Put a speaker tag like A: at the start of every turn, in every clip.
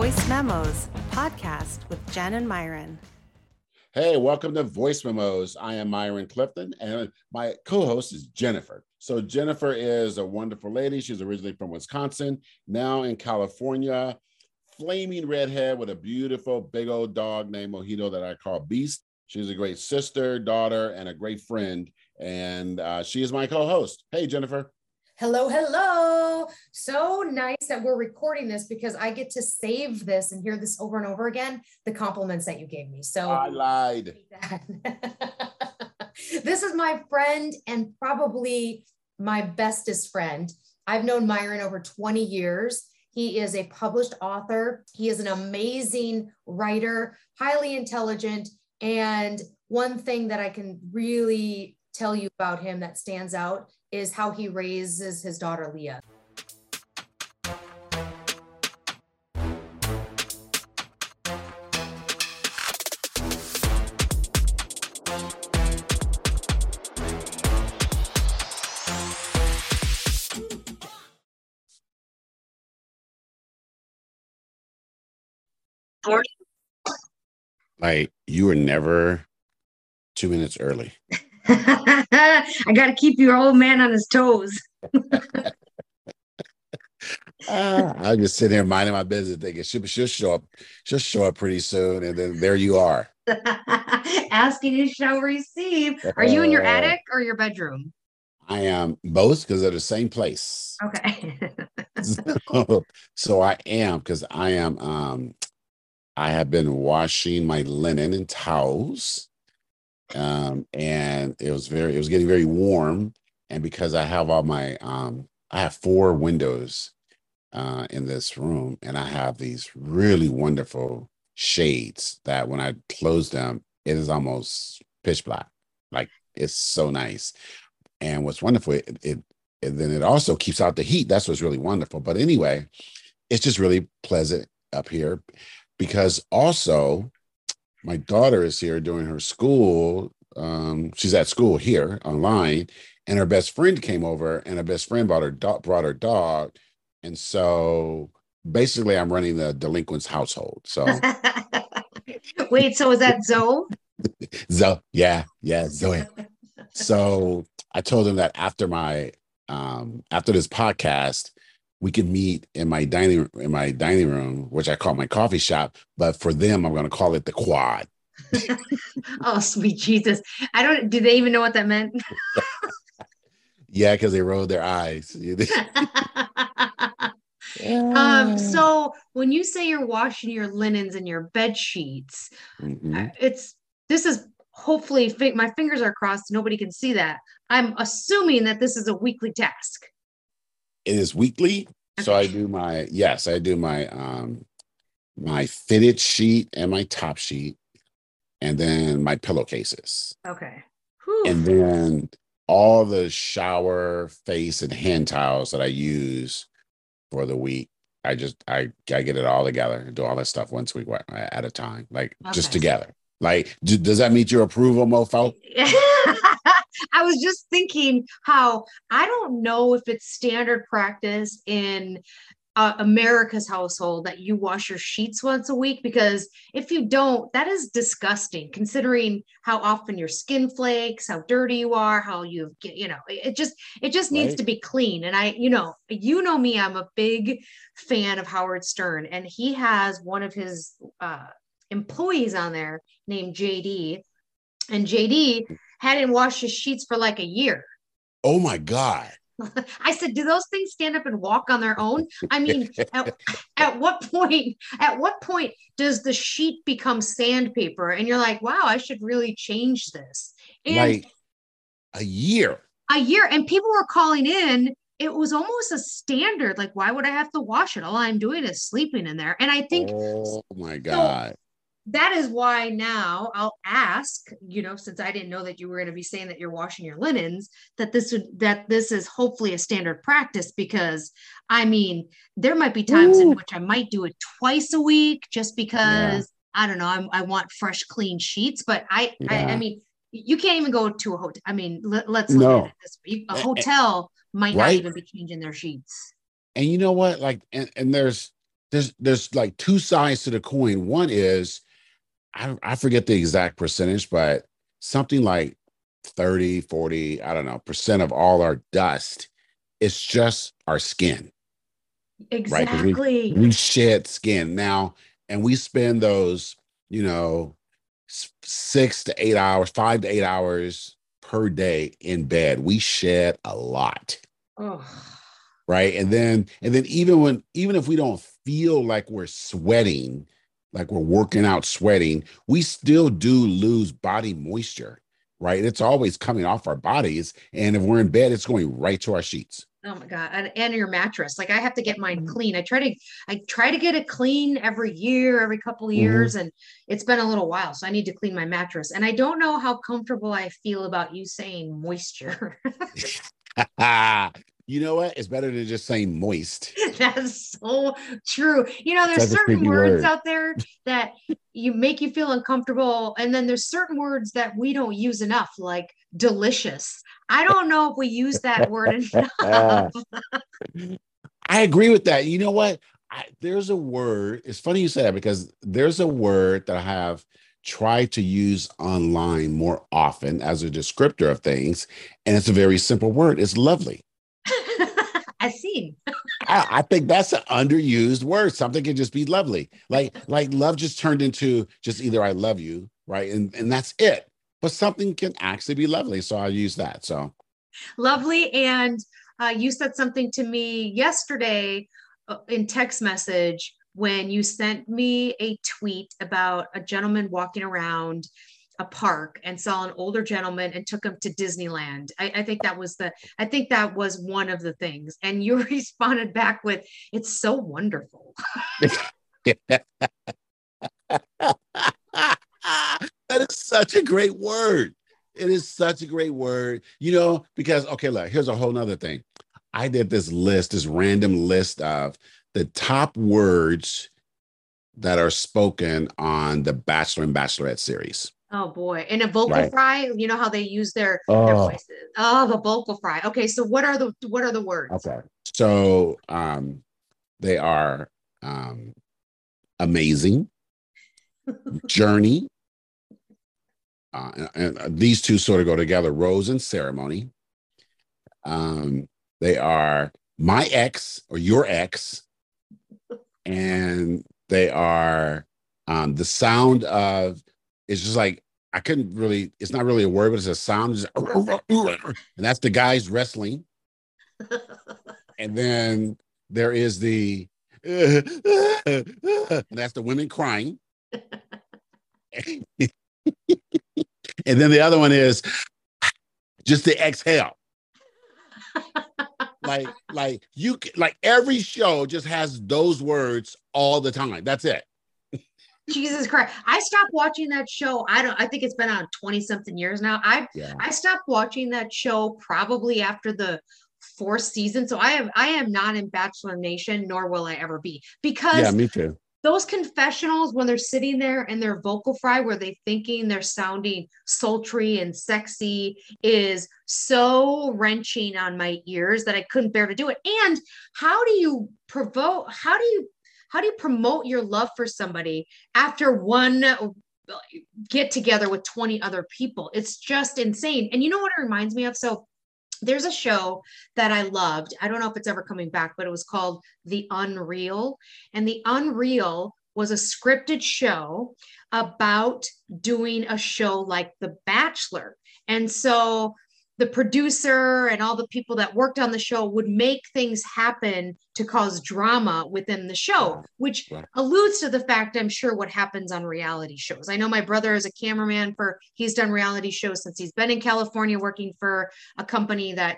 A: Voice Memos podcast with Jenn and Myron.
B: Hey, welcome to Voice Memos. I am Myron Clifton, and my co host is Jennifer. So, Jennifer is a wonderful lady. She's originally from Wisconsin, now in California. Flaming redhead with a beautiful big old dog named Mojito that I call Beast. She's a great sister, daughter, and a great friend. And uh, she is my co host. Hey, Jennifer.
C: Hello, hello. So nice that we're recording this because I get to save this and hear this over and over again. The compliments that you gave me. So
B: I lied.
C: this is my friend and probably my bestest friend. I've known Myron over 20 years. He is a published author. He is an amazing writer, highly intelligent. And one thing that I can really tell you about him that stands out is how he raises his daughter Leah.
B: Like you were never two minutes early.
C: I got to keep your old man on his toes.
B: uh, I just sitting here minding my business, thinking she'll, she'll show up. She'll show up pretty soon, and then there you are.
C: Asking you shall receive. Are you in your uh, attic or your bedroom?
B: I am both because they're the same place.
C: Okay.
B: so, so I am because I am. Um, I have been washing my linen and towels um, and it was very it was getting very warm. And because i have all my um, i have four windows uh, in this room and i have these really wonderful shades that when i close them it is almost pitch black. Like it's so nice. And what's wonderful it, it, it then it also keeps out the heat. That's what's really wonderful. But anyway it's just really pleasant up here because also my daughter is here doing her school. Um, she's at school here online, and her best friend came over, and her best friend brought her do- brought her dog, and so basically, I'm running the delinquent's household. So,
C: wait, so is that Zoe?
B: Zoe, yeah, yeah, Zoe. so I told him that after my um after this podcast, we could meet in my dining in my dining room, which I call my coffee shop, but for them, I'm going to call it the quad.
C: oh, sweet Jesus! I don't. Do they even know what that meant?
B: yeah, because they rolled their eyes.
C: um. So when you say you're washing your linens and your bed sheets, mm-hmm. Uh, it's this is hopefully my fingers are crossed. Nobody can see that. I'm assuming that this is a weekly task
B: it is weekly. Okay. So I do my yes, I do my um my fitted sheet and my top sheet, and then my pillowcases.
C: Okay.
B: Whew. And then all the shower, face, and hand towels that I use for the week. I just I I get it all together and do all that stuff once a week at a time, like okay. just together. Like, does that meet your approval, Mofo?
C: I was just thinking how I don't know if it's standard practice in uh, America's household that you wash your sheets once a week because if you don't, that is disgusting considering how often your skin flakes, how dirty you are, how you get, you know, it just it just needs right. to be clean. And I, you know, you know me, I'm a big fan of Howard Stern, and he has one of his uh, employees on there named JD, and JD hadn't washed his sheets for like a year.
B: Oh my God.
C: I said, do those things stand up and walk on their own? I mean, at, at what point, at what point does the sheet become sandpaper? And you're like, wow, I should really change this. And
B: like a year.
C: A year. And people were calling in. It was almost a standard. Like, why would I have to wash it? All I'm doing is sleeping in there. And I think,
B: oh my God.
C: So that is why now I'll ask, you know, since I didn't know that you were going to be saying that you're washing your linens, that this would that this is hopefully a standard practice because I mean, there might be times Ooh. in which I might do it twice a week just because yeah. I don't know, I'm, i want fresh, clean sheets. But I, yeah. I, I, mean, you can't even go to a hotel. I mean, let, us look no. at it this way. A hotel might right? not even be changing their sheets.
B: And you know what? Like, and, and there's there's there's like two sides to the coin. One is I, I forget the exact percentage, but something like 30, 40, I don't know, percent of all our dust is just our skin.
C: Exactly.
B: Right? We, we shed skin now, and we spend those, you know, six to eight hours, five to eight hours per day in bed. We shed a lot. Oh. Right. And then, and then even when, even if we don't feel like we're sweating, like we're working out, sweating, we still do lose body moisture. Right. It's always coming off our bodies. And if we're in bed, it's going right to our sheets.
C: Oh my god, and, and your mattress. Like I have to get mine mm-hmm. clean. I try to I try to get it clean every year, every couple of mm-hmm. years, mm-hmm. and it's been a little while, so I need to clean my mattress. And I don't know how comfortable I feel about you saying moisture.
B: you know what? It's better than just saying moist.
C: That's so true. You know, there's That's certain words word. out there that you make you feel uncomfortable, and then there's certain words that we don't use enough, like delicious. I don't know if we use that word enough.
B: I agree with that. You know what? I, there's a word. It's funny you say that because there's a word that I have tried to use online more often as a descriptor of things, and it's a very simple word. It's lovely.
C: I.
B: I, I, think that's an underused word. Something can just be lovely. Like like love just turned into just either I love you, right? And and that's it but something can actually be lovely. So I'll use that. So
C: lovely. And uh, you said something to me yesterday uh, in text message when you sent me a tweet about a gentleman walking around a park and saw an older gentleman and took him to Disneyland. I, I, think that was the I think that was one of the things. And you responded back with, it's so wonderful.
B: that is such a great word. It is such a great word, you know, because, okay, look, here's a whole nother thing. I did this list, this random list of the top words that are spoken on the Bachelor and Bachelorette series.
C: Oh boy. And a vocal right. fry, you know how they use their, oh. their voices. Oh, the vocal fry. Okay. So what are the what are the words?
B: Okay. So um they are um amazing, journey, uh, and, and, these two sort of go together rose and ceremony um, they are my ex or your ex and they are um, the sound of it's just like i couldn't really it's not really a word but it's a sound just, and that's the guys wrestling and then there is the that's the women crying and then the other one is just the exhale. like, like you like every show just has those words all the time. That's it.
C: Jesus Christ. I stopped watching that show. I don't I think it's been on 20 something years now. I yeah. I stopped watching that show probably after the fourth season. So I am I am not in Bachelor Nation, nor will I ever be. Because
B: yeah, me too
C: those confessionals when they're sitting there and they're vocal fry where they thinking they're sounding sultry and sexy is so wrenching on my ears that I couldn't bear to do it. And how do you provoke how do you how do you promote your love for somebody after one get together with 20 other people? It's just insane. And you know what it reminds me of? So there's a show that I loved. I don't know if it's ever coming back, but it was called The Unreal. And The Unreal was a scripted show about doing a show like The Bachelor. And so the producer and all the people that worked on the show would make things happen to cause drama within the show, which right. alludes to the fact I'm sure what happens on reality shows. I know my brother is a cameraman for he's done reality shows since he's been in California working for a company that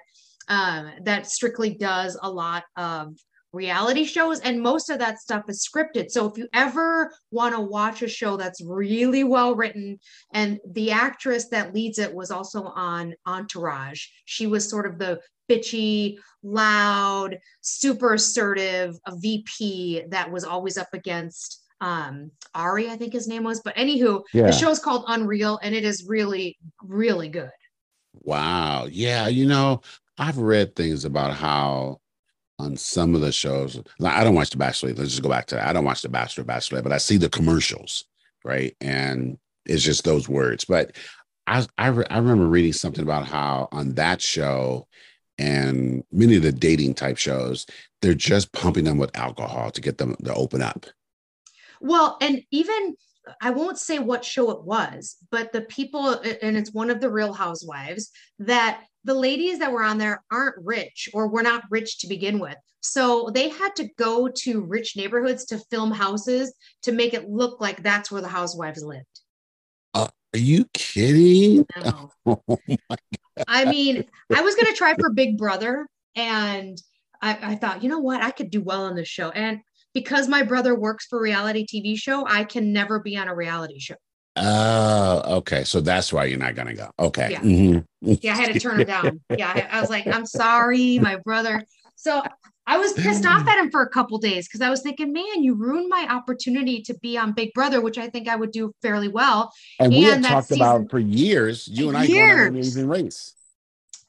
C: uh, that strictly does a lot of reality shows and most of that stuff is scripted. So if you ever want to watch a show that's really well written and the actress that leads it was also on entourage. She was sort of the bitchy loud super assertive a vp that was always up against um ari i think his name was. But anywho yeah. the show is called unreal and it is really really good.
B: Wow. Yeah you know i've read things about how on some of the shows. I don't watch The Bachelor. Let's just go back to that. I don't watch The Bachelor, Bachelor, but I see the commercials, right? And it's just those words. But I I, re- I remember reading something about how on that show and many of the dating type shows, they're just pumping them with alcohol to get them to open up.
C: Well, and even I won't say what show it was, but the people, and it's one of the Real Housewives, that the ladies that were on there aren't rich or were not rich to begin with. So they had to go to rich neighborhoods to film houses to make it look like that's where the housewives lived.
B: Uh, are you kidding?
C: No. Oh I mean, I was going to try for Big Brother and I, I thought, you know what, I could do well on this show. And because my brother works for a reality TV show, I can never be on a reality show.
B: Oh, okay. So that's why you're not gonna go. Okay.
C: Yeah.
B: Mhm.
C: Yeah, I had to turn him down. Yeah, I, I was like, I'm sorry, my brother. So I was pissed off at him for a couple days because I was thinking, man, you ruined my opportunity to be on Big Brother, which I think I would do fairly well.
B: And we have
C: And that
B: talked
C: season-
B: about for years, you and I going on
C: Years.
B: an amazing race,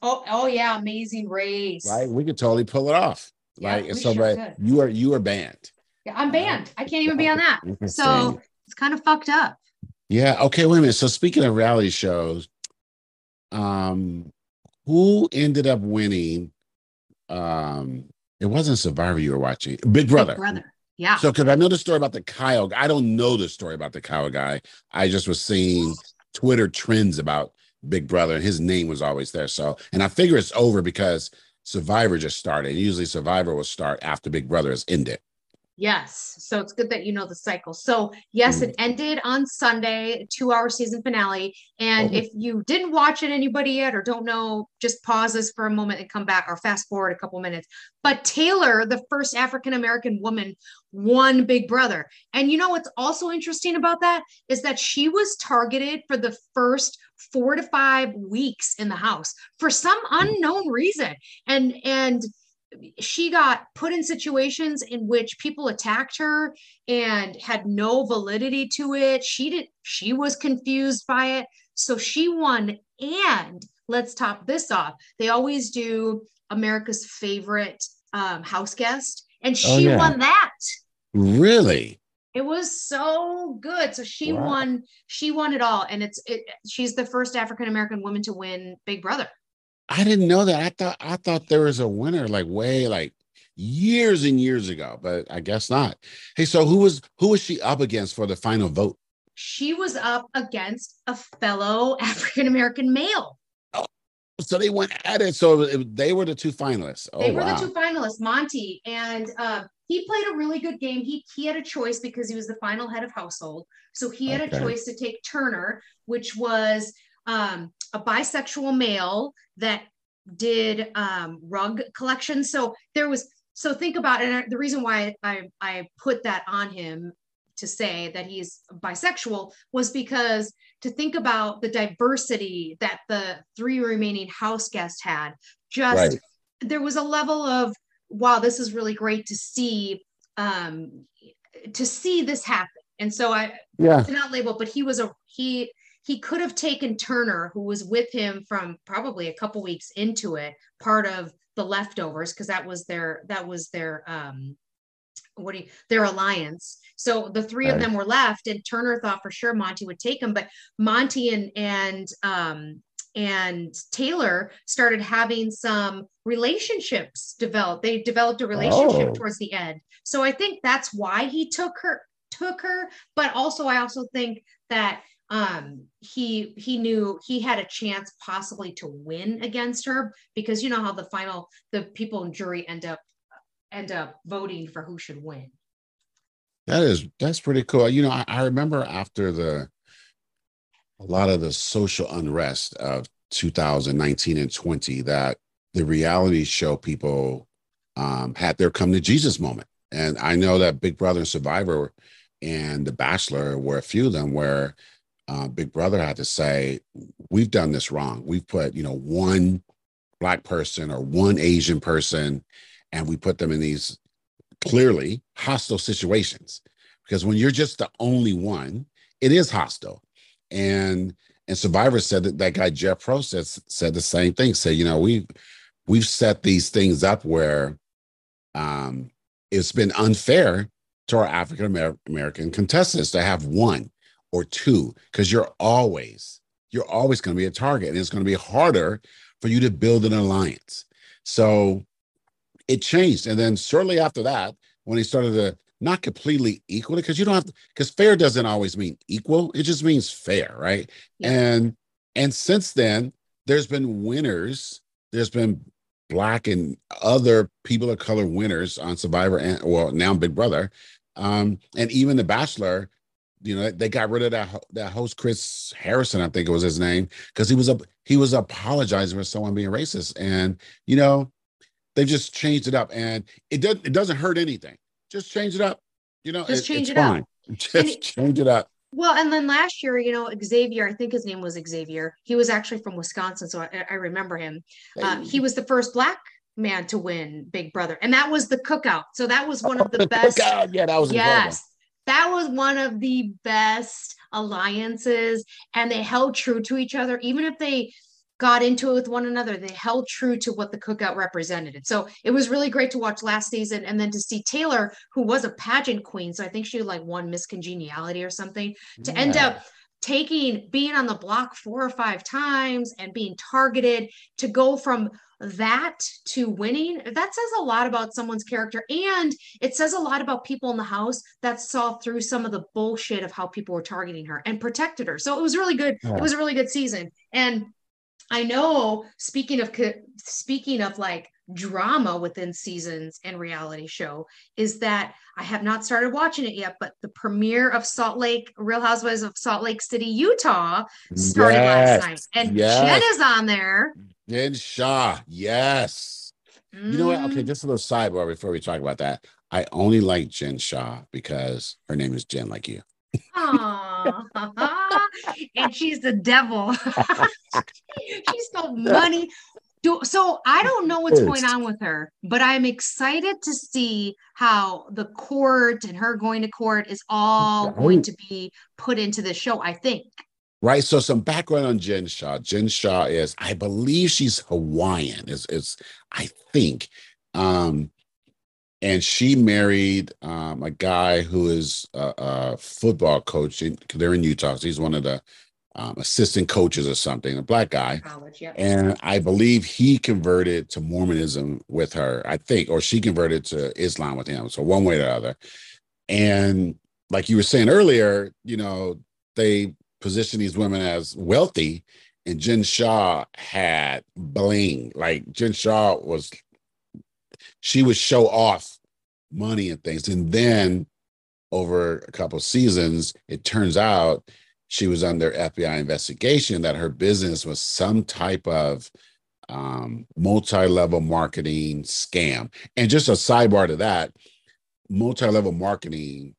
C: Oh, oh yeah, amazing race.
B: right? We could totally pull it off.
C: Yeah,
B: Like so,
C: sure
B: but
C: could.
B: you are you are banned.
C: Yeah, I'm banned. I can't even be on that. So it's kind of fucked up.
B: Yeah. Okay. Wait a minute. So speaking of reality shows, um, who ended up winning? Um, it wasn't Survivor you were watching. Big Brother.
C: Big brother. Yeah.
B: So, because I know the story about the Kyle, I don't know the story about the Kyle guy. I just was seeing Twitter trends about Big Brother, and his name was always there. So, and I figure it's over because Survivor just started. Usually, Survivor will start after Big Brother has ended.
C: Yes. So it's good that you know the cycle. So, yes,
B: Mm.
C: it ended on Sunday, two hour season finale. And
B: Oh.
C: if you didn't watch it, anybody yet, or don't know, just pause this for a moment and come back or fast forward a couple minutes. But Taylor, the first African American woman, won Big Brother. And you know what's also interesting about that is that she was targeted for the first four to five weeks in the house for some unknown reason. And, and, she got put in situations in which people attacked her and had no validity to it. She did she was confused by it. So she won and let's top this off. They always do America's favorite um, house guest and
B: Oh,
C: she
B: yeah.
C: won that.
B: Really?
C: It was so good. So she
B: Wow.
C: won she won it all and it's it, she's the first African American woman to win Big Brother.
B: I didn't know that. I thought I thought there was a winner like way like years and years ago, but I guess not. Hey, so who was who was she up against for the final vote?
C: She was up against a fellow African American male.
B: Oh, So they went at it. So it, they were the two finalists. Oh
C: they were
B: wow.
C: the two finalists, Monte, and um, he played a really good game. He he had a choice because he was the final head of household, so he had
B: Okay.
C: a choice to take Turner, which was um, a bisexual male that did um, rug collection. So there was so think about it. And the reason why I I put that on him to say that he's bisexual was because to think about the diversity that the three remaining house guests had just
B: Right.
C: there was a level of wow this is really great to see um to see this happen and so i
B: Yeah.
C: to not label but he was a he he could have taken turner who was with him from probably a couple weeks into it part of the leftovers because that was their that was their um what do you their alliance. So the three of them were left and turner thought for sure monte would take him but monte and and um and taylor started having some relationships develop. They developed a relationship
B: Oh.
C: towards the end. So i think that's why he took her took her but also i also think that um he he knew he had a chance possibly to win against her because you know how the final the people in jury end up end up voting for who should win
B: That is that's pretty cool. You know, I, I remember after the a lot of the social unrest of 2019 and 20 that the reality show people um, had their come to Jesus moment. And I know that Big Brother and Survivor and The Bachelor were a few of them where uh, Big Brother had to say, "We've done this wrong. We've put you know one black person or one Asian person, and we put them in these clearly hostile situations because when you're just the only one it is hostile and and survivor said that that guy jeff probst said, said the same thing said you know we've we've set these things up where um, it's been unfair to our African American contestants to have one or two because you're always you're always going to be a target and it's going to be harder for you to build an alliance. So it changed. And then shortly after that, when he started to not completely equal it, because you don't have because fair doesn't always mean equal, it just means fair, right? Yeah. And and since then, there's been winners, there's been black and other people of color winners on Survivor and well now Big Brother. Um, and even the Bachelor, you know, they got rid of that that host Chris Harrison, I think it was his name, because he was a he was apologizing for someone being racist. And you know, they've just changed it up and it doesn't it doesn't hurt anything. Just change it up. You know,
C: just it, change it fine. up.
B: Just change it up.
C: Well, and then last year, you know, Xavier, I think his name was Xavier. He was actually from Wisconsin, so I, I remember him. Uh, he was the first black man to win Big Brother, and that was the cookout. So that was one of the, the best.
B: Cookout. Yeah, that was
C: yes, that was one of the best alliances, and they held true to each other, even if they got into it with one another. They held true to what the cookout represented. And so it was really great to watch last season and then to see Taylor, who was a pageant queen. So I think she like won Miss Congeniality or something, to yeah. end up taking being on the block four or five times and being targeted to go from that to winning that says a lot about someone's character and it says a lot about people in the house that saw through some of the bullshit of how people were targeting her and protected her so it was really good yeah. it was a really good season and I know speaking of speaking of like drama within seasons and reality show is that I have not started watching it yet, but the premiere of Salt Lake Real Housewives of Salt Lake City, Utah started yes, last night. And yes. Jen is on there.
B: Jen Shah, yes. Mm. You know what? Okay, mm. just a little sidebar before we talk about that. I only like Jen Shah because her name is Jen, like you. Aww.
C: and she's the devil. she stole money. So I don't know what's going on with her, but I'm excited to see how the court and her going to court is all going to be put into the show. I think.
B: Right. So some background on Jen Shah. Jen Shah is, I believe she's Hawaiian. Is is I think. Um, and she married um, a guy who is a, a football coach. they're in Utah. So he's one of the um, assistant coaches or something, a black guy. College, yeah. And I believe he converted to Mormonism with her, I think, or she converted to Islam with him. So one way or the other. And like you were saying earlier, you know, they position these women as wealthy, and Jen Shah had bling. Like Jen Shah was she would show off money and things. And then over a couple seasons, it turns out she was under FBI investigation that her business was some type of um, multi-level marketing scam. And just a sidebar to that, multi-level marketing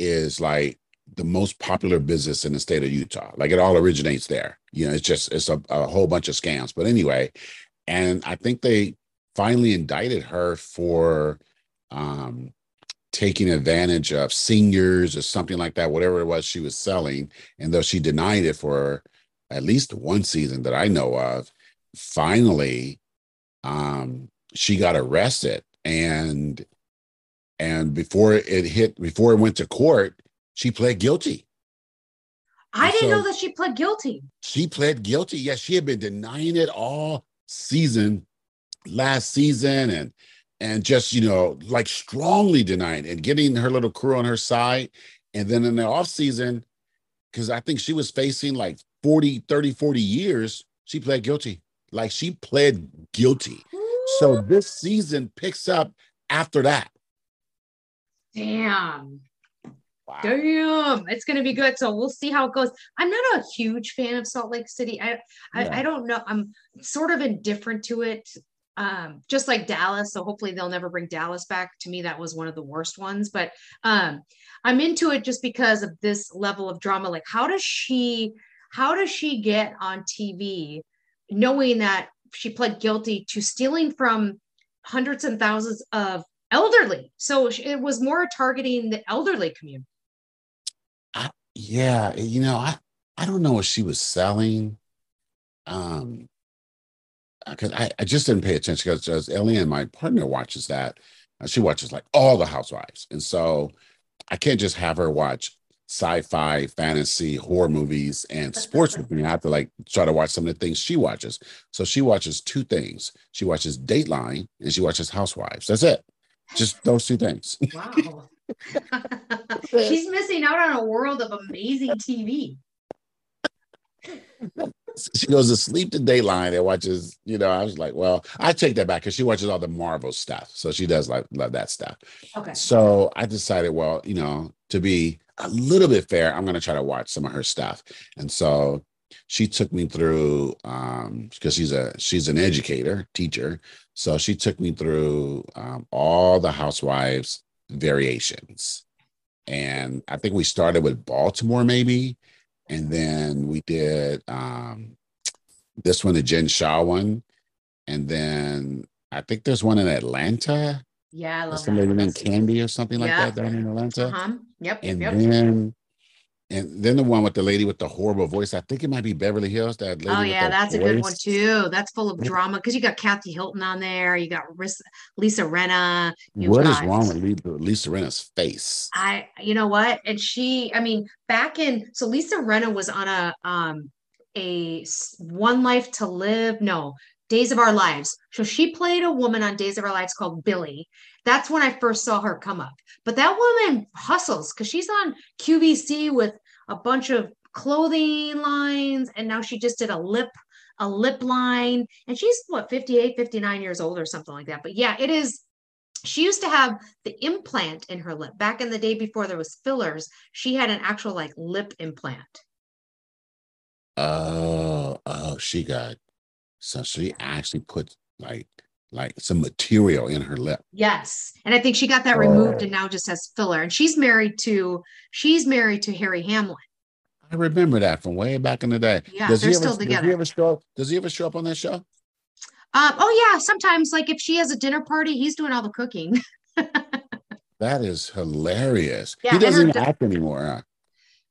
B: is like the most popular business in the state of Utah. Like it all originates there. You know, it's just it's a, a whole bunch of scams. But anyway, and I think they finally indicted her for um, taking advantage of seniors or something like that, whatever it was she was selling. And though she denied it for at least one season that I know of, finally um, she got arrested. And and before it hit, before it went to court, she pled guilty.
C: I didn't know that she pled guilty.
B: She pled guilty. Yes, she had been denying it all season last season and and just you know like strongly denying and getting her little crew on her side and then in the off season because i think she was facing like 40 30 40 years she pled guilty like she pled guilty so this season picks up after that
C: damn Wow. Damn, it's gonna be good. So we'll see how it goes. I'm not a huge fan of Salt Lake City. I, I, yeah. I don't know. I'm sort of indifferent to it um, just like Dallas. So hopefully they'll never bring Dallas back. To me, that was one of the worst ones. But um, I'm into it just because of this level of drama. Like, how does she? How does she get on TV, knowing that she pled guilty to stealing from hundreds and thousands of elderly? So it was more targeting the elderly community.
B: I, yeah, you know, I I don't know what she was selling. Um, because I, I just didn't pay attention because Ellie and my partner watches that. uh, she watches like all the housewives. And so I can't just have her watch sci-fi, fantasy, horror movies, and sports with me. I have to like try to watch some of the things she watches. So she watches two things. She watches Dateline and she watches Housewives. That's it. Just those two things.
C: Wow. She's missing out on a world of amazing TV.
B: she goes to sleep to Dateline and watches, you know, I was like, well, I take that back because she watches all the Marvel stuff. So she does like love that stuff.
C: Okay.
B: So I decided, well, you know, to be a little bit fair, I'm gonna try to watch some of her stuff. And so she took me through um because she's a she's an educator, teacher. So she took me through um, all the housewives variations. And I think we started with Baltimore, maybe and then we did um this one, the Jen Shah one, and then I think there's one in Atlanta.
C: Yeah, I love
B: Some lady named Kandi or something like
C: Yeah.
B: that down in Atlanta.
C: Uh-huh. Yep. Yep.
B: And
C: yep.
B: then and then the one with the lady with the horrible voice. I think it might be Beverly Hills. That lady
C: Oh yeah, that's a good one too. That's full of drama because you got Kathy Hilton on there. You got Lisa Rinna.
B: What is wrong with Lisa, Lisa Rinna's face?
C: I, you know what? And she, I mean, back in so Lisa Rinna was on a um a One Life to Live, no, Days of Our Lives. So she played a woman on Days of Our Lives called Billie. That's when I first saw her come up. But that woman hustles because she's on QVC with a bunch of clothing lines, and now she just did a lip a lip line and she's what 58 59 years old or something like that but yeah it is she used to have the implant in her lip back in the day before there was fillers she had an actual like lip implant
B: Oh, oh, she got so she actually put like like some material in her lip.
C: yes and i think she got that removed
B: Oh.
C: and now just has filler and she's married to she's married to harry hamlin
B: I remember that from way back in the day.
C: Yeah,
B: does he
C: they're
B: ever,
C: still
B: Does
C: together.
B: he ever show up? Does he ever show up on that show?
C: um oh yeah sometimes like if she has a dinner party he's doing all the cooking
B: That is hilarious.
C: Yeah,
B: he doesn't
C: da-
B: act anymore. Huh?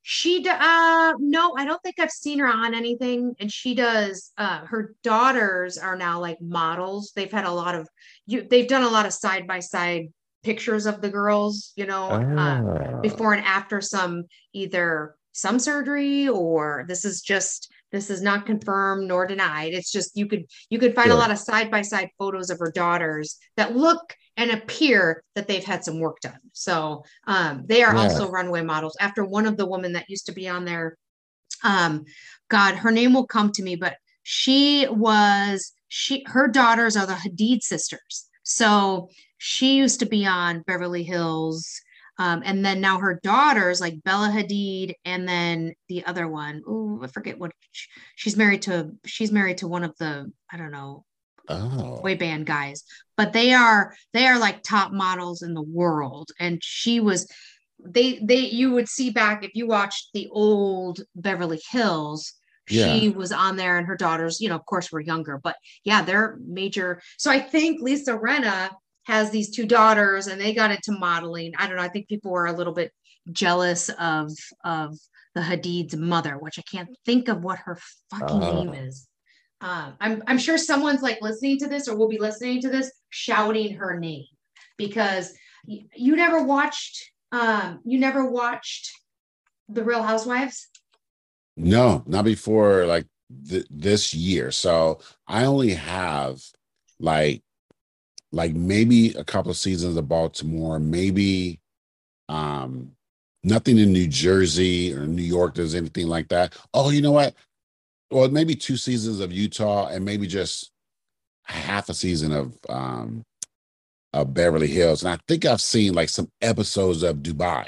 C: She uh no, I don't think I've seen her on anything. And she does uh her daughters are now like models. They've had a lot of you they've done a lot of side by side pictures of the girls, you know, uh,
B: Ah.
C: before and after some either some surgery or this is just this is not confirmed nor denied. It's just you could you could find a lot of side by side photos of her daughters that look and appear that they've had some work done. So um, they are
B: Yeah.
C: also runway models. After one of the women that used to be on there, um, God, her name will come to me, but she was she her daughters are the Hadid sisters. So she used to be on Beverly Hills. Um, and then now her daughters, like Bella Hadid, and then the other one, oh, I forget what sh- she's married to. She's married to one of the, I don't know,
B: Oh,
C: boy band guys, but they are they are like top models in the world. And she was they they you would see back if you watched the old Beverly Hills, she was on there and her daughters, you know, of course were younger, but yeah, they're major. So I think Lisa Rinna has these two daughters and they got into modeling. I don't know, I think people were a little bit jealous of of the Hadid's mother, which I can't think of what her fucking
B: Oh.
C: name is. Um, I'm I'm sure someone's like listening to this or will be listening to this shouting her name because y- you never watched um you never watched the Real Housewives.
B: no, not before like th- this year. So I only have like like maybe a couple of seasons of Baltimore, maybe um nothing in New Jersey or New York does anything like that. Oh, you know what? Well, maybe two seasons of Utah and maybe just half a season of um of Beverly Hills. And I think I've seen like some episodes of Dubai.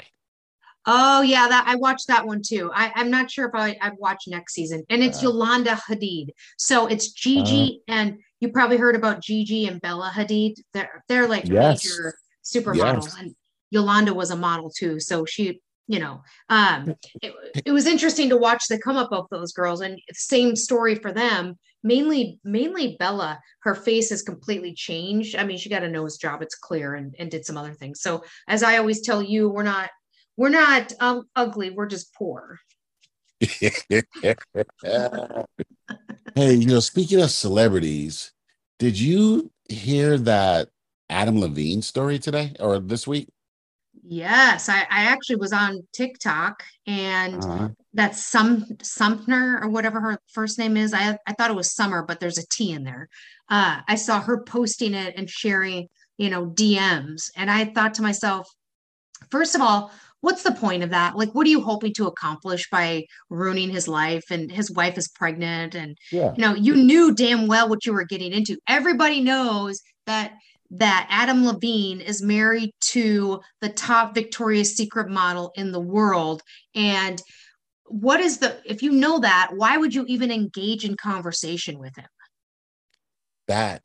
C: Oh yeah, that I watched that one too. I, I'm not sure if I, I'd watch next season. And it's
B: Uh.
C: Yolanda Hadid. So it's Gigi and you probably heard about Gigi and Bella Hadid. They're they're like
B: Yes.
C: major supermodels.
B: Yes.
C: And Yolanda was a model too. So she, you know, um it, it was interesting to watch the come up of those girls and same story for them. Mainly, mainly Bella, her face has completely changed. I mean, she got a nose job, it's clear, and, and did some other things. So as I always tell you, we're not we're not um, ugly we're just poor
B: hey, you know, speaking of celebrities, did you hear that Adam Levine story today or this week?
C: Yes, I, I actually was on TikTok and
B: Uh-huh.
C: that's some Sumner or whatever her first name is. I I thought it was Summer, but there's a T in there. Uh, I saw her posting it and sharing, you know, DMs, and I thought to myself, first of all, what's the point of that? Like, what are you hoping to accomplish by ruining his life? And his wife is pregnant, and
B: Yeah.
C: you know, you knew damn well what you were getting into. Everybody knows that that Adam Levine is married to the top Victoria's Secret model in the world. And what is the if you know that, why would you even engage in conversation with him?
B: That,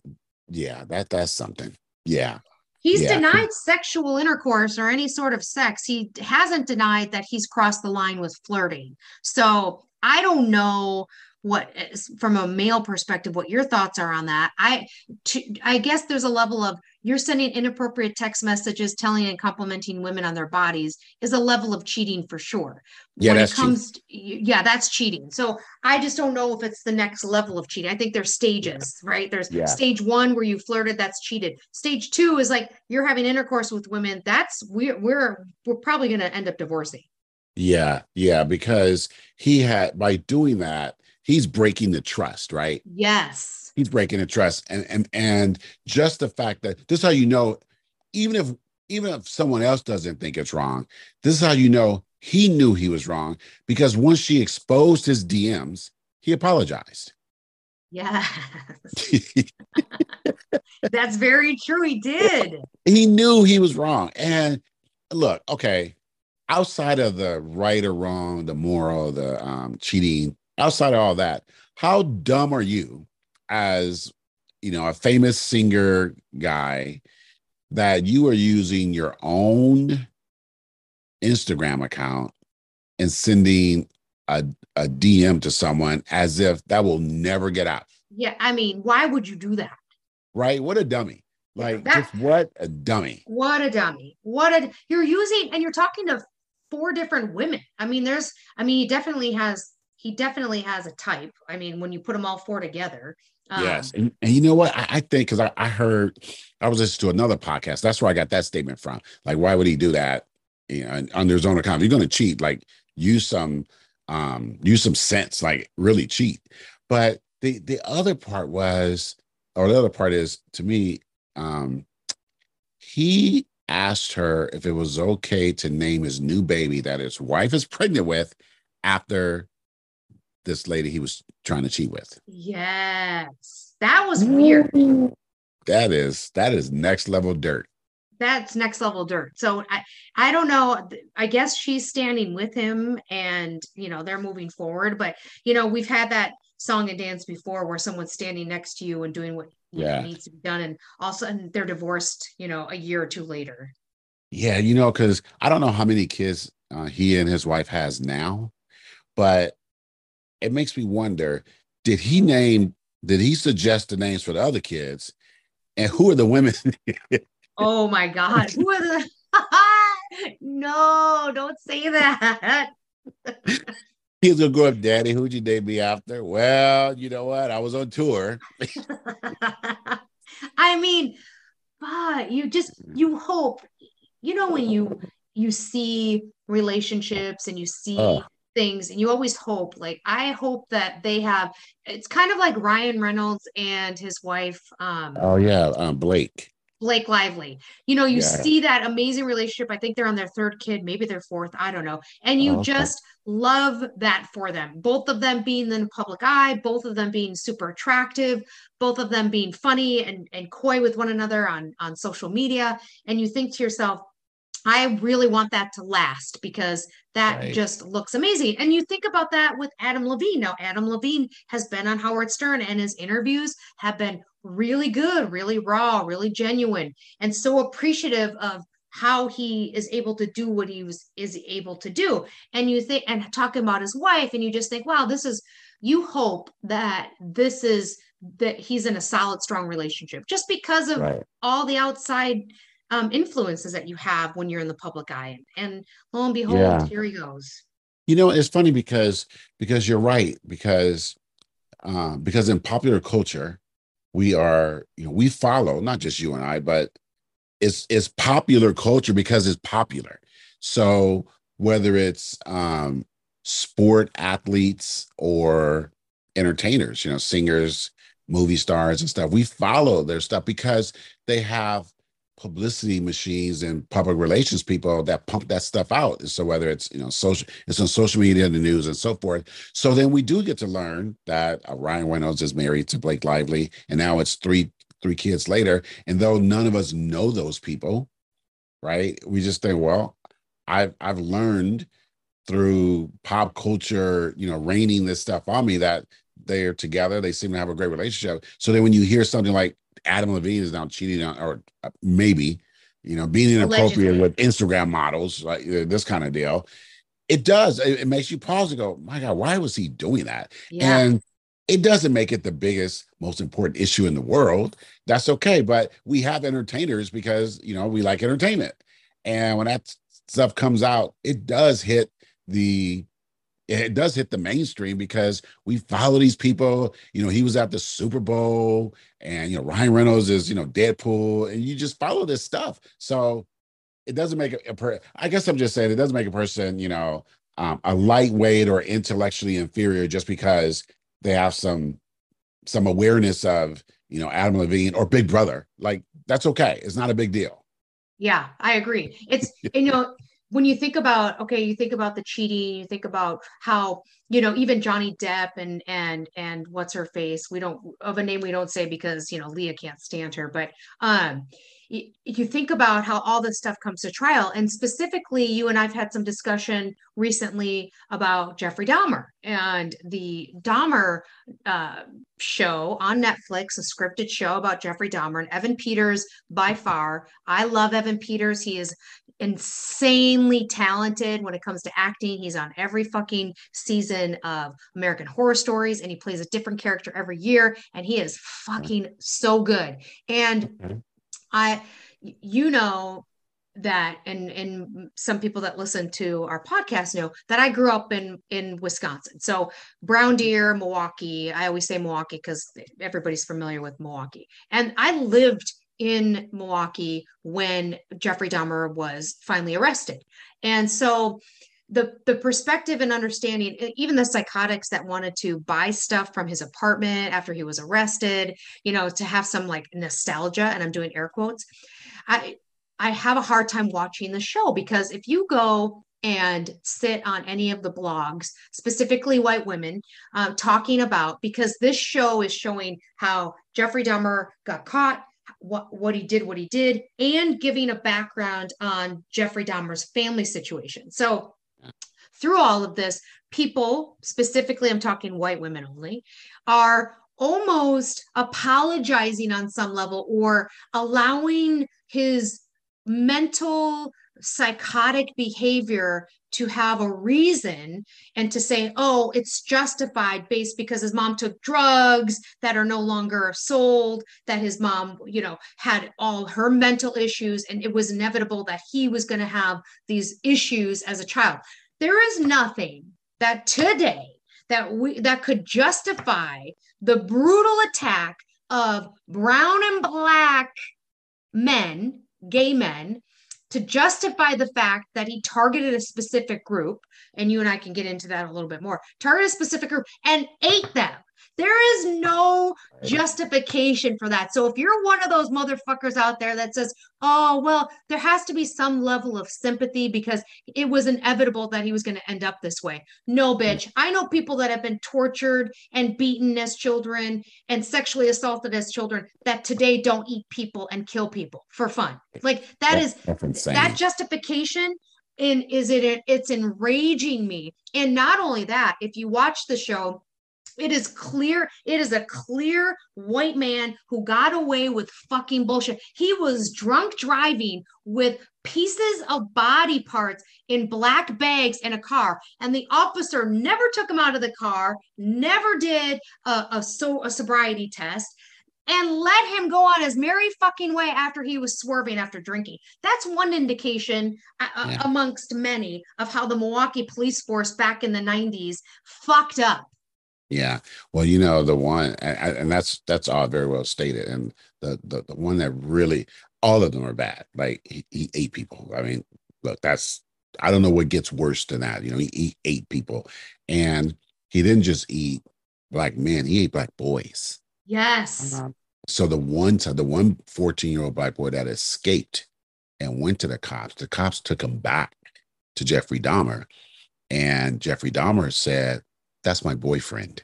B: yeah, that that's something. Yeah.
C: He's
B: Yeah.
C: denied sexual intercourse or any sort of sex. He hasn't denied that he's crossed the line with flirting. So I don't know what eh, is- from a male perspective what your thoughts are on that. I to, i guess there's a level of you're sending inappropriate text messages telling and complimenting women on their bodies is a level of cheating for sure.
B: Yeah,
C: when it comes to, yeah that's cheating. So i just don't know if it's the next level of cheating. I think there's stages right? There's
B: Yeah.
C: stage one where you flirted that's cheated. Stage two is like you're having intercourse with women that's we're we're we're probably going to end up divorcing.
B: Yeah. Yeah. Because he had by doing that, he's breaking the trust, right?
C: yes
B: He's breaking the trust. And and and just the fact that this is how you know, even if even if someone else doesn't think it's wrong, this is how you know he knew he was wrong because once she exposed his DMs, he apologized.
C: yes that's very true he did
B: he knew he was wrong. And look, okay, outside of the right or wrong, the moral, the um, cheating, outside of all that, how dumb are you as you know a famous singer guy that you are using your own Instagram account and sending a, a DM to someone as if that will never get out?
C: yeah i mean why would you do that
B: Right? What a dummy. Like,
C: That-
B: just what a dummy.
C: What a dummy. What a you're using and you're talking to four different women. I mean, there's I mean, he definitely has he definitely has a type. I mean, when you put them all four together. um,
B: Yes. And, and you know what? I, I think because I, I heard, I was listening to another podcast. That's where I got that statement from. Like, why would he do that? You know, under his own account. You're going to cheat, like, use some, um, use some sense, like, really cheat. But the the other part was, or the other part is, to me, um, he asked her if it was okay to name his new baby that his wife is pregnant with after this lady he was trying to cheat with.
C: Yes. That was weird.
B: That is that is next level dirt.
C: That's next level dirt. So I I don't know. I guess she's standing with him and you know they're moving forward. But you know, we've had that song and dance before where someone's standing next to you and doing what
B: Yeah.
C: needs to be done and also and they're divorced, you know, a year or two later.
B: Yeah, you know, because I don't know how many kids uh, he and his wife has now, but it makes me wonder: Did he name? Did he suggest the names for the other kids? And who are the women?
C: Oh my God. Who are the no, don't say that.
B: He's gonna grow up, Daddy. Who'd you name me after? Well, you know what? I was on tour.
C: I mean, but you just you hope, you know, when you you see relationships and you see
B: Oh.
C: Things and you always hope, like I hope that they have it's kind of like Ryan Reynolds and his wife, um,
B: Oh yeah, um, Blake.
C: Blake Lively. You know, you
B: Yeah.
C: see that amazing relationship. I think they're on their third kid, maybe their fourth. I don't know. And you
B: Oh, okay.
C: just love that for them. Both of them being in the public eye, both of them being super attractive, both of them being funny and, and coy with one another on, on social media. And you think to yourself, I really want that to last because that
B: Right.
C: just looks amazing. And you think about that with Adam Levine. Now, Adam Levine has been on Howard Stern and his interviews have been really good, really raw, really genuine, and so appreciative of how he is able to do what he was is able to do. And you think and talking about his wife, and you just think, wow, this is you hope that this is that he's in a solid, strong relationship just because of
B: Right.
C: all the outside um, influences that you have when you're in the public eye. And lo and behold,
B: Yeah.
C: here he goes.
B: You know, it's funny because because you're right because um, because in popular culture we are you know we follow not just you and I but it's it's popular culture because it's popular. So whether it's um sport athletes or entertainers, you know, singers, movie stars and stuff, we follow their stuff because they have publicity machines and public relations people that pump that stuff out. So whether it's you know social, it's on social media, and the news, and so forth. So then we do get to learn that uh, Ryan Reynolds is married to Blake Lively, and now it's three three kids later. And though none of us know those people, right? We just think, well, I've I've learned through pop culture, you know, raining this stuff on me that they're together. They seem to have a great relationship. So then when you hear something like Adam Levine is now cheating on, or uh, maybe, you know, being inappropriate Allegedly. with Instagram models, like uh, this kind of deal. It does. It, it, makes you pause and go, my God, why was he doing that? Yeah. And it doesn't make it the biggest, most important issue in the world. That's okay. But we have entertainers because, you know, we like entertainment. And when that stuff comes out, it does hit the it does hit the mainstream because we follow these people. You know, he was at the Super Bowl, and you know Ryan Reynolds is you know Deadpool, and you just follow this stuff. So it doesn't make a, a per- I guess I'm just saying it doesn't make a person you know um, a lightweight or intellectually inferior just because they have some some awareness of you know Adam Levine or Big Brother. Like that's okay. It's not a big deal.
C: Yeah, I agree. It's you know when you think about okay you think about the cheating you think about how you know even johnny depp and and and what's her face we don't of a name we don't say because you know leah can't stand her but um you think about how all this stuff comes to trial and specifically you and i've had some discussion recently about jeffrey dahmer and the dahmer uh, show on netflix a scripted show about jeffrey dahmer and evan peters by far. I love evan peters. He is insanely talented when it comes to acting. He's on every fucking season of american horror stories and he plays a different character every year and he is fucking so good and I, you know, that and and some people that listen to our podcast know that I grew up in in Wisconsin. So Brown mm-hmm. Deer, Milwaukee. I always say Milwaukee because everybody's familiar with Milwaukee. And I lived in Milwaukee when Jeffrey Dahmer was finally arrested. And so the the perspective and understanding even the psychotics that wanted to buy stuff from his apartment after he was arrested you know to have some like nostalgia and i'm doing air quotes i i have a hard time watching the show because if you go and sit on any of the blogs specifically white women uh, talking about because this show is showing how jeffrey dahmer got caught what what he did what he did and giving a background on jeffrey dahmer's family situation. So through all of this, people, specifically, I'm talking white women only, are almost apologizing on some level or allowing his mental psychotic behavior to have a reason and to say, oh, it's justified based because his mom took drugs that are no longer sold, that his mom, you know, had all her mental issues, and it was inevitable that he was going to have these issues as a child. There is nothing that today that we that could justify the brutal attack of brown and black men, gay men, to justify the fact that he targeted a specific group, and you and I can get into that a little bit more, targeted a specific group and ate them. There is no justification for that. So if you're one of those motherfuckers out there that says, oh, well, there has to be some level of sympathy because it was inevitable that he was going to end up this way. No, mm. bitch. I know people that have been tortured and beaten as children and sexually assaulted as children that today don't eat people and kill people for fun. Like that that's, is that's that justification in is it it's enraging me. And not only that, if you watch the show, it is clear. It is a clear white man who got away with fucking bullshit. He was drunk driving with pieces of body parts in black bags in a car, and the officer never took him out of the car, never did a, a, so, a sobriety test, and let him go on his merry fucking way after he was swerving after drinking. That's one indication uh, uh yeah. amongst many of how the Milwaukee police force back in the 90s fucked up.
B: Yeah. Well, you know, the one, and, and that's, that's all very well stated. And the, the, the one that really, all of them are bad. Like he, he ate people. I mean, look, that's I don't know what gets worse than that. You know, he, he ate people, and he didn't just eat black men; he ate black boys.
C: Yes.
B: Um, so the one time, the one 14 year old black boy that escaped and went to the cops, the cops took him back to Jeffrey Dahmer, and Jeffrey Dahmer said, "That's my boyfriend."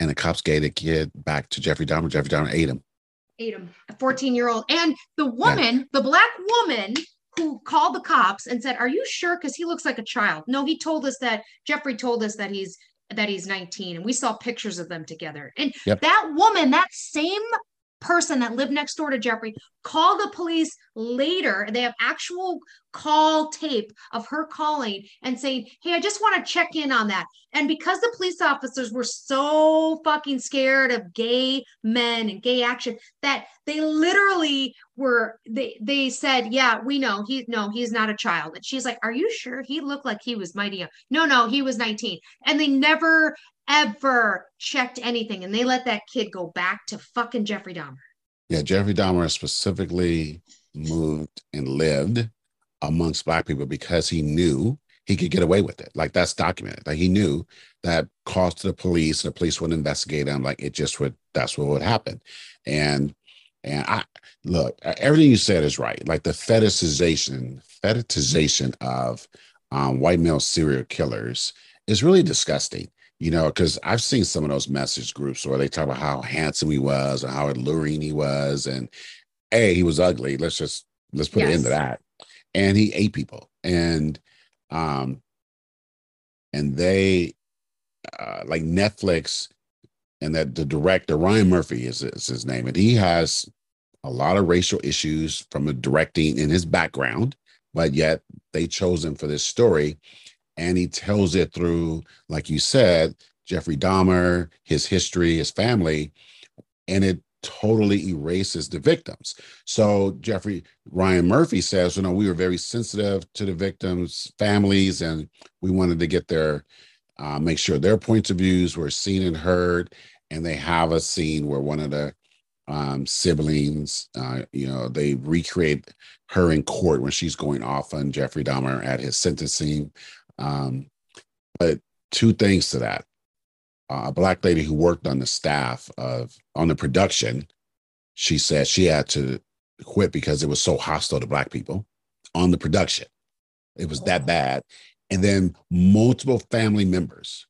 B: And the cops gave the kid back to Jeffrey Dahmer. Jeffrey Dahmer ate him.
C: Ate him, a 14 year old. And the woman, yeah. the black woman who called the cops and said, Are you sure? Because he looks like a child. No, he told us that Jeffrey told us that he's that he's 19 and we saw pictures of them together. And yep. that woman, that same person that lived next door to Jeffrey called the police later. They have actual call tape of her calling and saying, Hey, I just want to check in on that. And because the police officers were so fucking scared of gay men and gay action that they literally were they they said, Yeah, we know he no, he's not a child. And she's like, Are you sure he looked like he was mighty young? No, no, he was 19. And they never ever checked anything. And they let that kid go back to fucking Jeffrey Dahmer.
B: Yeah, Jeffrey Dahmer specifically moved and lived amongst black people because he knew he could get away with it. Like that's documented. Like he knew that calls to the police, the police would investigate him. Like it just would. That's what would happen. And and I look, everything you said is right. Like the fetishization, fetishization of um, white male serial killers is really disgusting you know, because I've seen some of those message groups where they talk about how handsome he was and how alluring he was, and hey, he was ugly. Let's just let's put yes. it into that. And he ate people, and um, and they uh, like Netflix, and that the director Ryan Murphy is, is his name, and he has a lot of racial issues from the directing in his background, but yet they chose him for this story and he tells it through, like you said, Jeffrey Dahmer, his history, his family, and it totally erases the victims. So Jeffrey Ryan Murphy says, you know, we were very sensitive to the victims' families, and we wanted to get their uh, make sure their points of views were seen and heard. And they have a scene where one of the um, siblings, uh, you know, they recreate her in court when she's going off on Jeffrey Dahmer at his sentencing. Um, but two things to that. Uh, a black lady who worked on the staff of on the production, she said she had to quit because it was so hostile to black people on the production. It was that bad. And then multiple family members,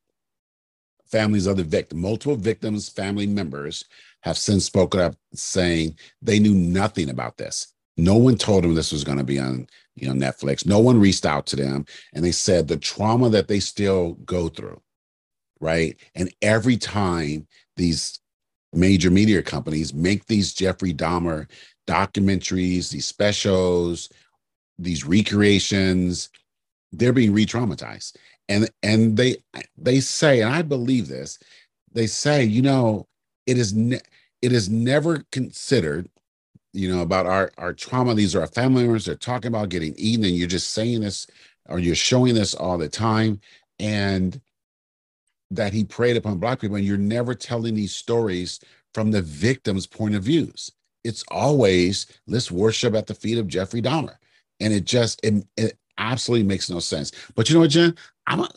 B: families of the victim, multiple victims, family members have since spoken up saying they knew nothing about this. No one told them this was going to be on, you know, Netflix. No one reached out to them, and they said the trauma that they still go through, right? And every time these major media companies make these Jeffrey Dahmer documentaries, these specials, these recreations, they're being re-traumatized. And and they they say, and I believe this, they say, you know, it is ne- it is never considered you know, about our our trauma. These are our family members. They're talking about getting eaten, and you're just saying this or you're showing this all the time. And that he preyed upon black people, and you're never telling these stories from the victim's point of views. It's always let's worship at the feet of Jeffrey Dahmer, and it just it, it absolutely makes no sense. But you know what, Jen? I'm a,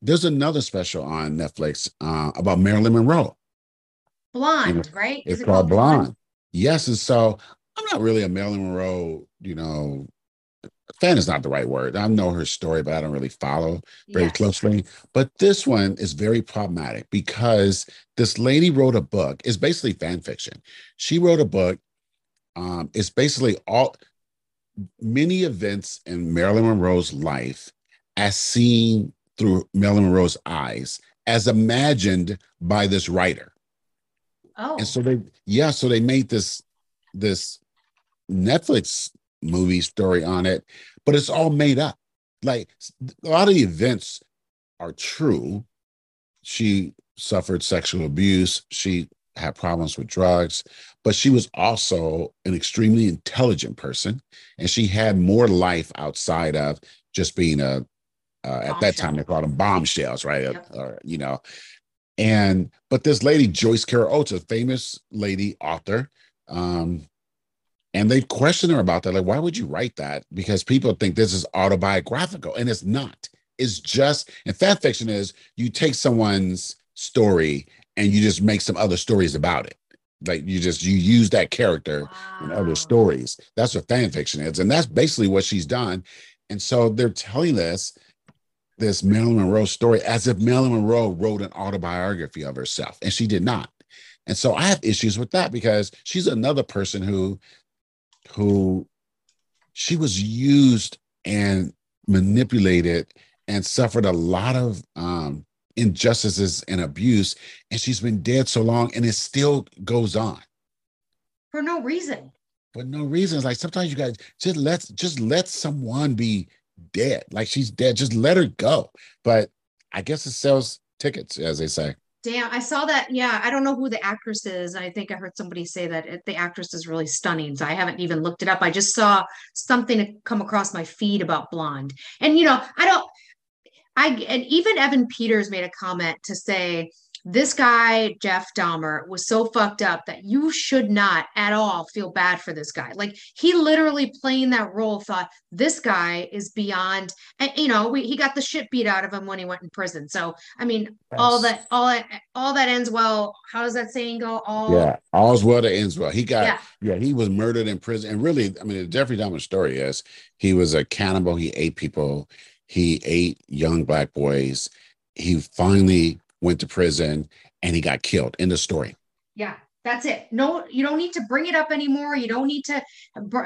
B: there's another special on Netflix uh, about Marilyn Monroe.
C: Blonde, right?
B: It's it called, called Blonde? Blonde. Yes, and so I'm not really a Marilyn Monroe, you know, fan is not the right word. I know her story, but I don't really follow very yes. closely. But this one is very problematic because this lady wrote a book. It's basically fan fiction. She wrote a book. Um, it's basically all many events in Marilyn Monroe's life as seen through Marilyn Monroe's eyes, as imagined by this writer.
C: Oh.
B: And so they, yeah, so they made this this Netflix movie story on it, but it's all made up. Like a lot of the events are true. She suffered sexual abuse. She had problems with drugs, but she was also an extremely intelligent person, and she had more life outside of just being a. Uh, at that time, they called them bombshells, right? Yep. Or you know, and but this lady Joyce Carol Oates, a famous lady author, um, And they question her about that. Like, why would you write that? Because people think this is autobiographical, and it's not. It's just, and fan fiction is you take someone's story and you just make some other stories about it. Like you just you use that character wow. in other stories. That's what fan fiction is, and that's basically what she's done. And so they're telling us this Marilyn Monroe story as if Marilyn Monroe wrote an autobiography of herself, and she did not. And so I have issues with that because she's another person who who she was used and manipulated and suffered a lot of um, injustices and abuse and she's been dead so long and it still goes on.
C: For no reason.
B: For no reason. Like sometimes you guys just let just let someone be dead. Like she's dead. Just let her go. But i guess it sells tickets as they say
C: Damn, I saw that. Yeah, I don't know who the actress is. I think I heard somebody say that it, the actress is really stunning. So I haven't even looked it up. I just saw something come across my feed about Blonde. And you know, I don't I and even Evan Peters made a comment to say this guy, Jeff Dahmer, was so fucked up that you should not at all feel bad for this guy. Like he literally playing that role thought this guy is beyond, and you know, we, he got the shit beat out of him when he went in prison. So, I mean, yes. all that, all that, all that ends well. How does that saying go? All
B: yeah, all's well that ends well. He got, yeah. yeah, he was murdered in prison. And really, I mean, the Jeffrey Dahmer story is he was a cannibal. He ate people. He ate young black boys. He finally went to prison, and he got killed. In the story.
C: Yeah, that's it. No, you don't need to bring it up anymore. You don't need to,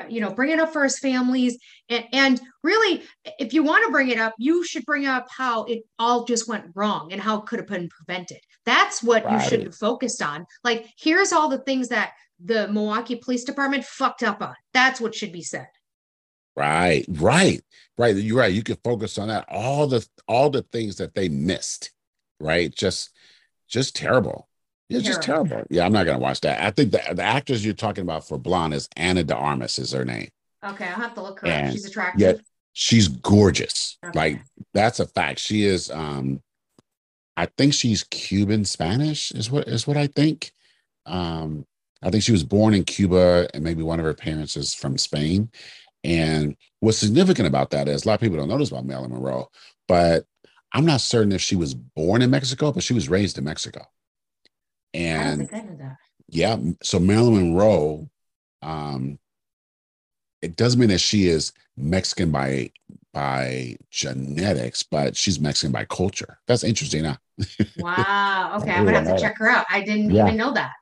C: you know, bring it up for his families. And, and really, if you want to bring it up, you should bring up how it all just went wrong and how it could have been prevented. That's what right. you should have focused on. Like, here's all the things that the Milwaukee Police Department fucked up on. That's what should be said.
B: Right, right, right. You're right. You can focus on that. All the all the things that they missed right? Just just terrible. Yeah, terrible. just terrible. Yeah, I'm not gonna watch that. I think the the actress you're talking about for Blonde is Ana de Armas is her name.
C: Okay, I'll have to look her and up. She's attractive. Yeah,
B: she's gorgeous. Okay. Like that's a fact. She is um I think she's Cuban Spanish is what is what I think. Um I think she was born in Cuba and maybe one of her parents is from Spain. And what's significant about that is a lot of people don't know this about Marilyn Monroe, but I'm not certain if she was born in Mexico, but she was raised in Mexico. And yeah, so Marilyn Monroe, um, it doesn't mean that she is Mexican by by genetics, but she's Mexican by culture. That's interesting, huh?
C: wow. Okay, I'm gonna have to check her out. I didn't yeah. even know that.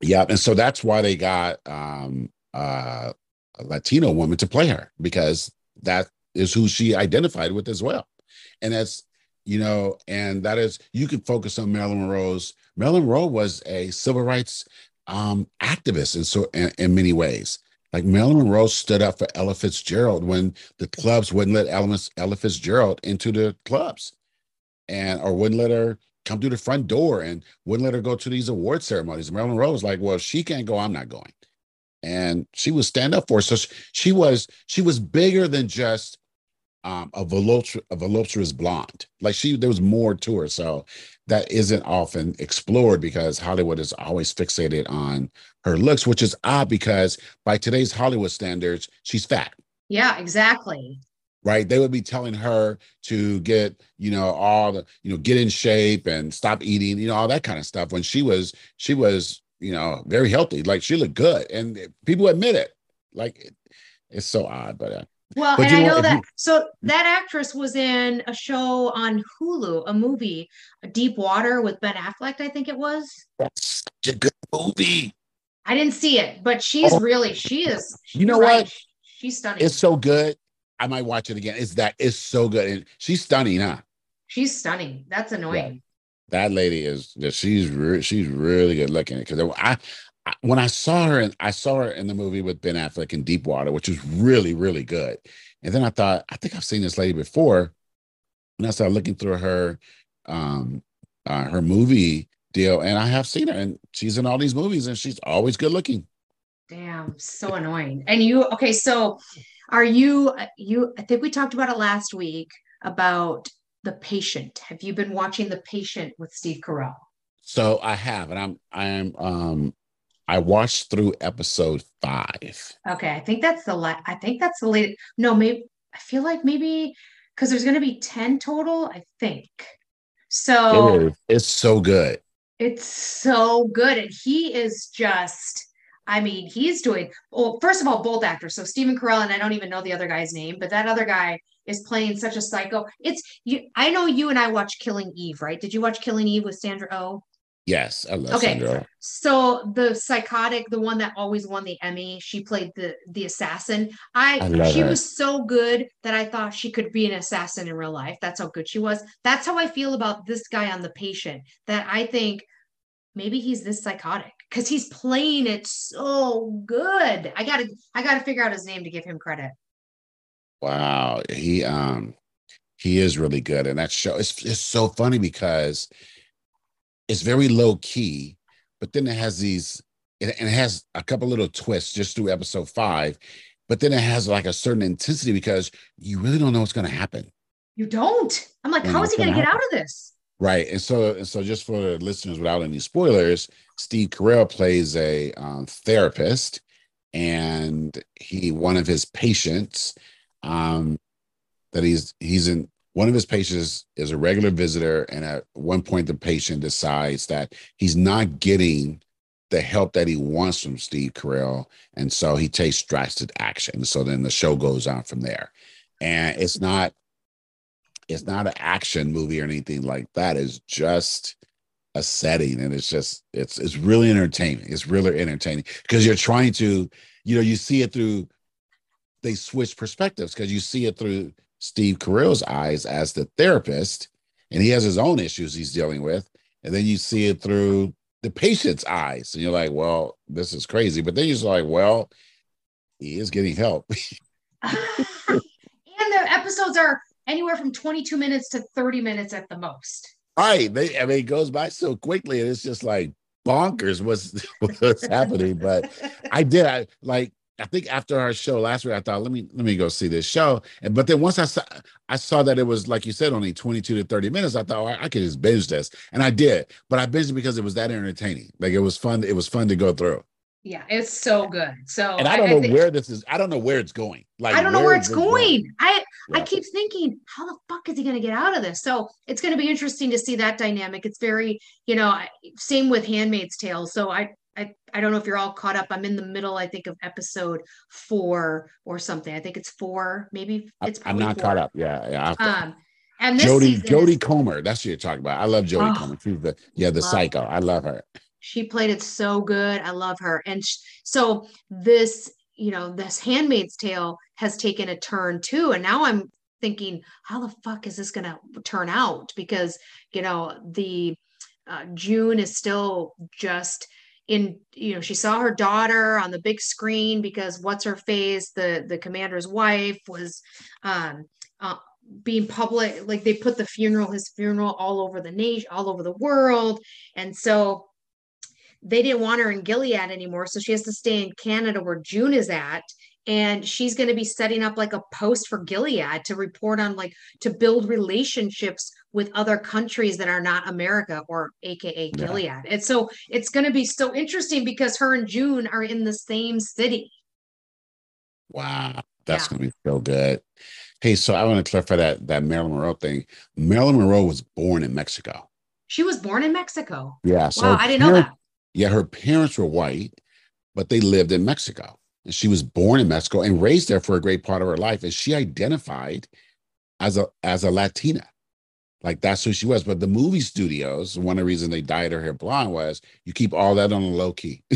B: Yeah, and so that's why they got um, uh, a Latino woman to play her because that is who she identified with as well, and that's you know, and that is you can focus on Marilyn Monroe's. Marilyn Monroe was a civil rights um, activist in so in, in, many ways. Like Marilyn Monroe stood up for Ella Fitzgerald when the clubs wouldn't let Ella, Ella Fitzgerald into the clubs, and or wouldn't let her come through the front door and wouldn't let her go to these award ceremonies. Marilyn Monroe was like, "Well, she can't go. I'm not going," and she would stand up for. Her. So she was she was bigger than just um, a, voluptuous, a voluptuous blonde. Like she, there was more to her. So that isn't often explored because Hollywood is always fixated on her looks, which is odd because by today's Hollywood standards, she's fat.
C: Yeah, exactly.
B: Right. They would be telling her to get, you know, all the, you know, get in shape and stop eating, you know, all that kind of stuff. When she was, she was, you know, very healthy. Like she looked good. And people admit it. Like it's so odd, but uh,
C: well, but and I know, that. You, so that actress was in a show on Hulu, a movie, Deep Water with Ben Affleck. I think it was.
B: That's such a good movie.
C: I didn't see it, but she's oh. really she is.
B: You know right. what?
C: She's stunning.
B: It's so good. I might watch it again. It's that it's so good, and she's stunning, huh?
C: She's stunning. That's annoying.
B: Yeah. That lady is. She's re- she's really good looking. Because I when I saw her, and I saw her in the movie with Ben Affleck in Deepwater, which was really, really good. And then I thought, I think I've seen this lady before. And I started looking through her, um, uh, her movie deal, and I have seen her, and she's in all these movies, and she's always good looking.
C: Damn, so annoying. And you, okay, so are you? You, I think we talked about it last week about the patient. Have you been watching the patient with Steve Carell?
B: So I have, and I'm, I'm, um, I watched through episode five.
C: Okay, I think that's the last. I think that's the late. No, maybe I feel like maybe because there's going to be ten total. I think so.
B: It is. It's so good.
C: It's so good, and he is just. I mean, he's doing. Well, first of all, both actors. So Stephen Carell, and I don't even know the other guy's name, but that other guy is playing such a psycho. It's you. I know you and I watched Killing Eve, right? Did you watch Killing Eve with Sandra Oh?
B: Yes, I love
C: Okay.
B: Sandra.
C: So the psychotic, the one that always won the Emmy, she played the the assassin. I,
B: I
C: she
B: her.
C: was so good that I thought she could be an assassin in real life. That's how good she was. That's how I feel about this guy on the patient. That I think maybe he's this psychotic because he's playing it so good. I gotta I gotta figure out his name to give him credit.
B: Wow, he um he is really good, and that show it's it's so funny because it's very low key, but then it has these it, and it has a couple little twists just through episode five, but then it has like a certain intensity because you really don't know what's going to happen,
C: You don't. I'm like,
B: Yeah,
C: how is he gonna
B: gonna
C: get out of this?
B: right? And so and so just for the listeners without any spoilers, Steve Carell plays a um, therapist, and he one of his patients um that he's he's in one of his patients is a regular visitor and at one point the patient decides that he's not getting the help that he wants from Steve Carell and so he takes drastic action. So then the show goes on from there. And it's not it's not an action movie or anything like that. It's just a setting and it's just it's it's really entertaining. It's really entertaining because you're trying to you know you see it through they switch perspectives because you see it through Steve Carell's eyes as the therapist, and he has his own issues he's dealing with, and then you see it through the patient's eyes, and you're like, "Well, this is crazy," but then you're just like, "Well, he is getting help."
C: and the episodes are anywhere from 22 minutes to 30 minutes at the most.
B: right? They, I mean, it goes by so quickly, and it's just like bonkers what's what's happening. But I did, I like. I think after our show last week, I thought, let me let me go see this show. And but then once I saw I saw that it was like you said, only 22 to 30 minutes, I thought oh, I, I could just binge this. And I did, but I binged it because it was that entertaining. Like it was fun, it was fun to go through.
C: Yeah, it's so good. So
B: And I don't know
C: think-
B: where this is, I don't know where it's going. Like
C: I don't know where it's
B: this
C: going. I I keep thinking, how the fuck is he going to get out of this? So it's going to be interesting to see that dynamic. It's very, you know, same with Handmaid's Tale. So I I I don't know if you're all caught up. I'm in the middle, I think, of episode four or something. I think it's four, maybe it's
B: I'm not
C: four.
B: caught up. Yeah, yeah.
C: Um, and this Jodie
B: Jodie
C: is-
B: Comer. That's what you're talking about. I love Jodie
C: Oh,
B: Comer. She's the yeah, the psycho. I love her.
C: she played it so good i love her and sh- so this you know this handmaid's tale has taken a turn too and now i'm thinking how the fuck is this going to turn out because you know the uh, june is still just in you know she saw her daughter on the big screen because what's her face the the commander's wife was um uh, being public like they put the funeral his funeral all over the nation all over the world and so they didn't want her in Gilead anymore. So she has to stay in Canada where June is at. And she's going to be setting up like a post for Gilead to report on, like, to build relationships with other countries that are not America or AKA
B: Yeah.
C: Gilead. And so it's going to be so interesting because her and June are in the same city.
B: Wow, that's
C: Yeah.
B: gonna be so good. Hey, so I want to clarify that that Marilyn Monroe thing. Marilyn Monroe was born in Mexico.
C: She was born in Mexico.
B: Yeah, so
C: Wow, I didn't know that.
B: Yeah, her parents were white, but they lived in Mexico. And she was born in Mexico and raised there for a great part of her life. And she identified as a as a Latina. Like that's who she was. But the movie studios, one of the reasons they dyed her hair blonde was you keep all that on the low key.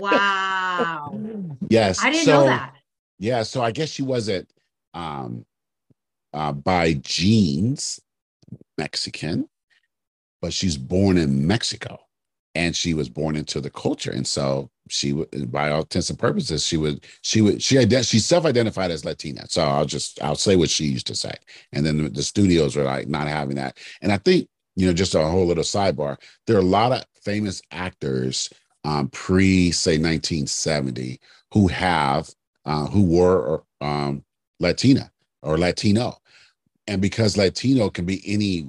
C: Wow.
B: yes.
C: I didn't
B: so-
C: know that.
B: Yeah, so I guess she wasn't um uh by genes Mexican, but she's born in Mexico and she was born into the culture. And so she would by all intents and purposes, she would she would she ident- she self-identified as Latina. So I'll just I'll say what she used to say. And then the, the studios were like not having that. And I think, you know, just a whole little sidebar, there are a lot of famous actors um pre say 1970 who have uh, who were um, Latina or Latino, and because Latino can be any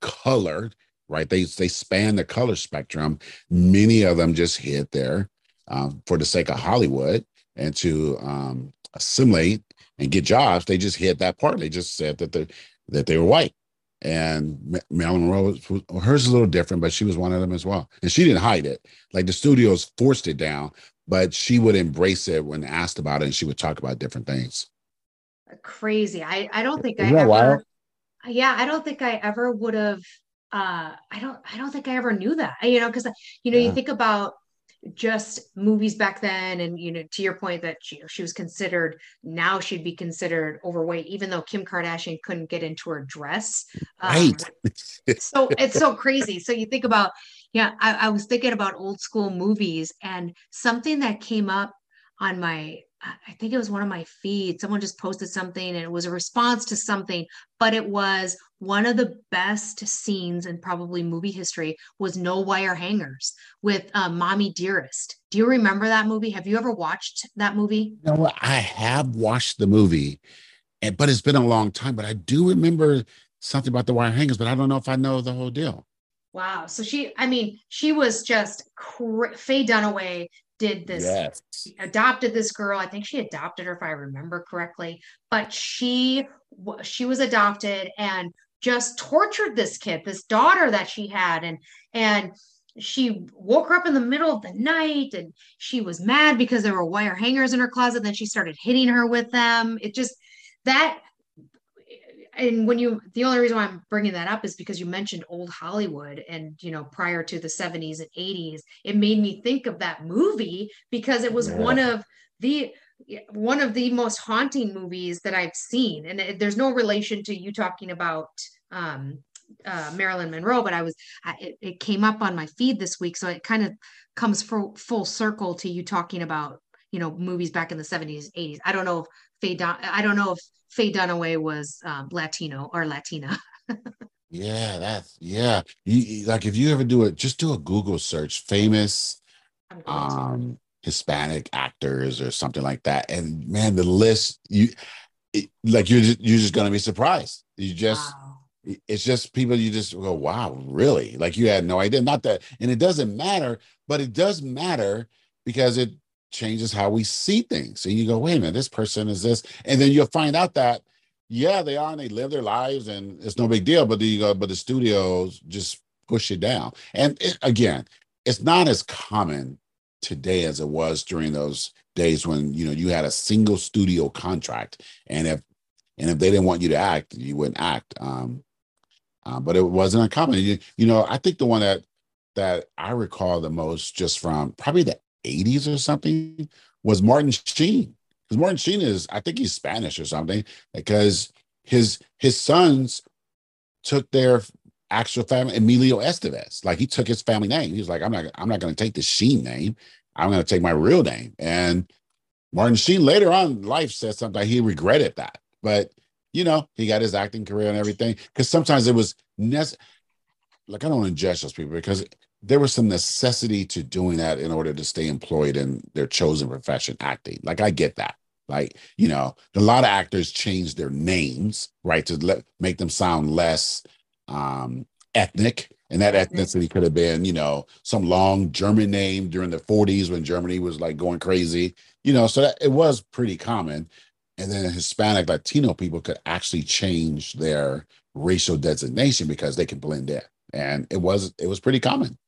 B: color, right? They they span the color spectrum. Many of them just hid their um, for the sake of Hollywood and to um, assimilate and get jobs, they just hit that part. They just said that they that they were white. And Marilyn Monroe, was, hers is a little different, but she was one of them as well. And she didn't hide it. Like the studios forced it down, but she would embrace it when asked about it, and she would talk about different things.
C: Crazy. I I don't think Isn't I ever. Wild? Yeah, I don't think I ever would have. Uh, I don't. I don't think I ever knew that. You know, because you know, yeah. you think about just movies back then and you know to your point that she, she was considered now she'd be considered overweight even though kim kardashian couldn't get into her dress
B: um, right
C: um, so it's so crazy so you think about yeah I, I was thinking about old school movies and something that came up on my I think it was one of my feeds. Someone just posted something and it was a response to something, but it was one of the best scenes in probably movie history was No Wire Hangers with uh, Mommy Dearest. Do you remember that movie? Have you ever watched that movie?
B: No, I have watched the movie, and but it's been a long time. But I do remember something about the wire hangers, but I don't know if I know the whole deal.
C: Wow. So she, I mean, she was just cr- Faye Dunaway did this yes. adopted this girl i think she adopted her if i remember correctly but she she was adopted and just tortured this kid this daughter that she had. And and she woke her up in the middle of the night and she was mad because there were wire hangers in her closet. Then she started hitting her with them. It just that and when you the only reason why i'm bringing that up is because you mentioned old hollywood and you know prior to the 70s and 80s it made me think of that movie because it was yeah. one of the one of the most haunting movies that i've seen and it, there's no relation to you talking about um, uh, Marilyn Monroe, but I was I, it, it, came up on my feed this week, so it kind of comes full, full circle to you talking about you know movies back in the 70s, 80s. I don't know if Faye Dun- I don't know if Faye Dunaway was um, Latino or Latina.
B: yeah, that's yeah. You, like if you ever do it, just do a Google search, famous um Hispanic actors or something like that, and man, the list you it, like you're just, you're just gonna be surprised. You just. Wow it's just people you just go wow really like you had no idea not that and it doesn't matter but it does matter because it changes how we see things. So you go, wait a minute, this person is this, and then you'll find out that yeah, they are and they live their lives and it's no big deal. But you go, but the studios just push it down. And it, again, it's not as common today as it was during those days when you know you had a single studio contract, and if and if they didn't want you to act, you wouldn't act. Um, uh, but it wasn't uncommon. You, you know, I think the one that that I recall the most just from probably the 80s or something was Martin Sheen. Because Martin Sheen is, I think he's Spanish or something, because his his sons took their actual family, Emilio Estevez. Like he took his family name. He was like, I'm not, I'm not going to take the Sheen name. I'm going to take my real name. And Martin Sheen later on in life said something like he regretted that. But you know, he got his acting career and everything. Because sometimes it was necessary. Like I don't want to judge those people because there was some necessity to doing that in order to stay employed in their chosen profession, acting. Like I get that. Like you know, a lot of actors change their names right to let make them sound less um, ethnic. And that ethnicity could have been, you know, some long German name during the 40s when Germany was like going crazy, you know. So that it was pretty common. And then Hispanic Latino people could actually change their racial designation because they can blend in and it was it was pretty common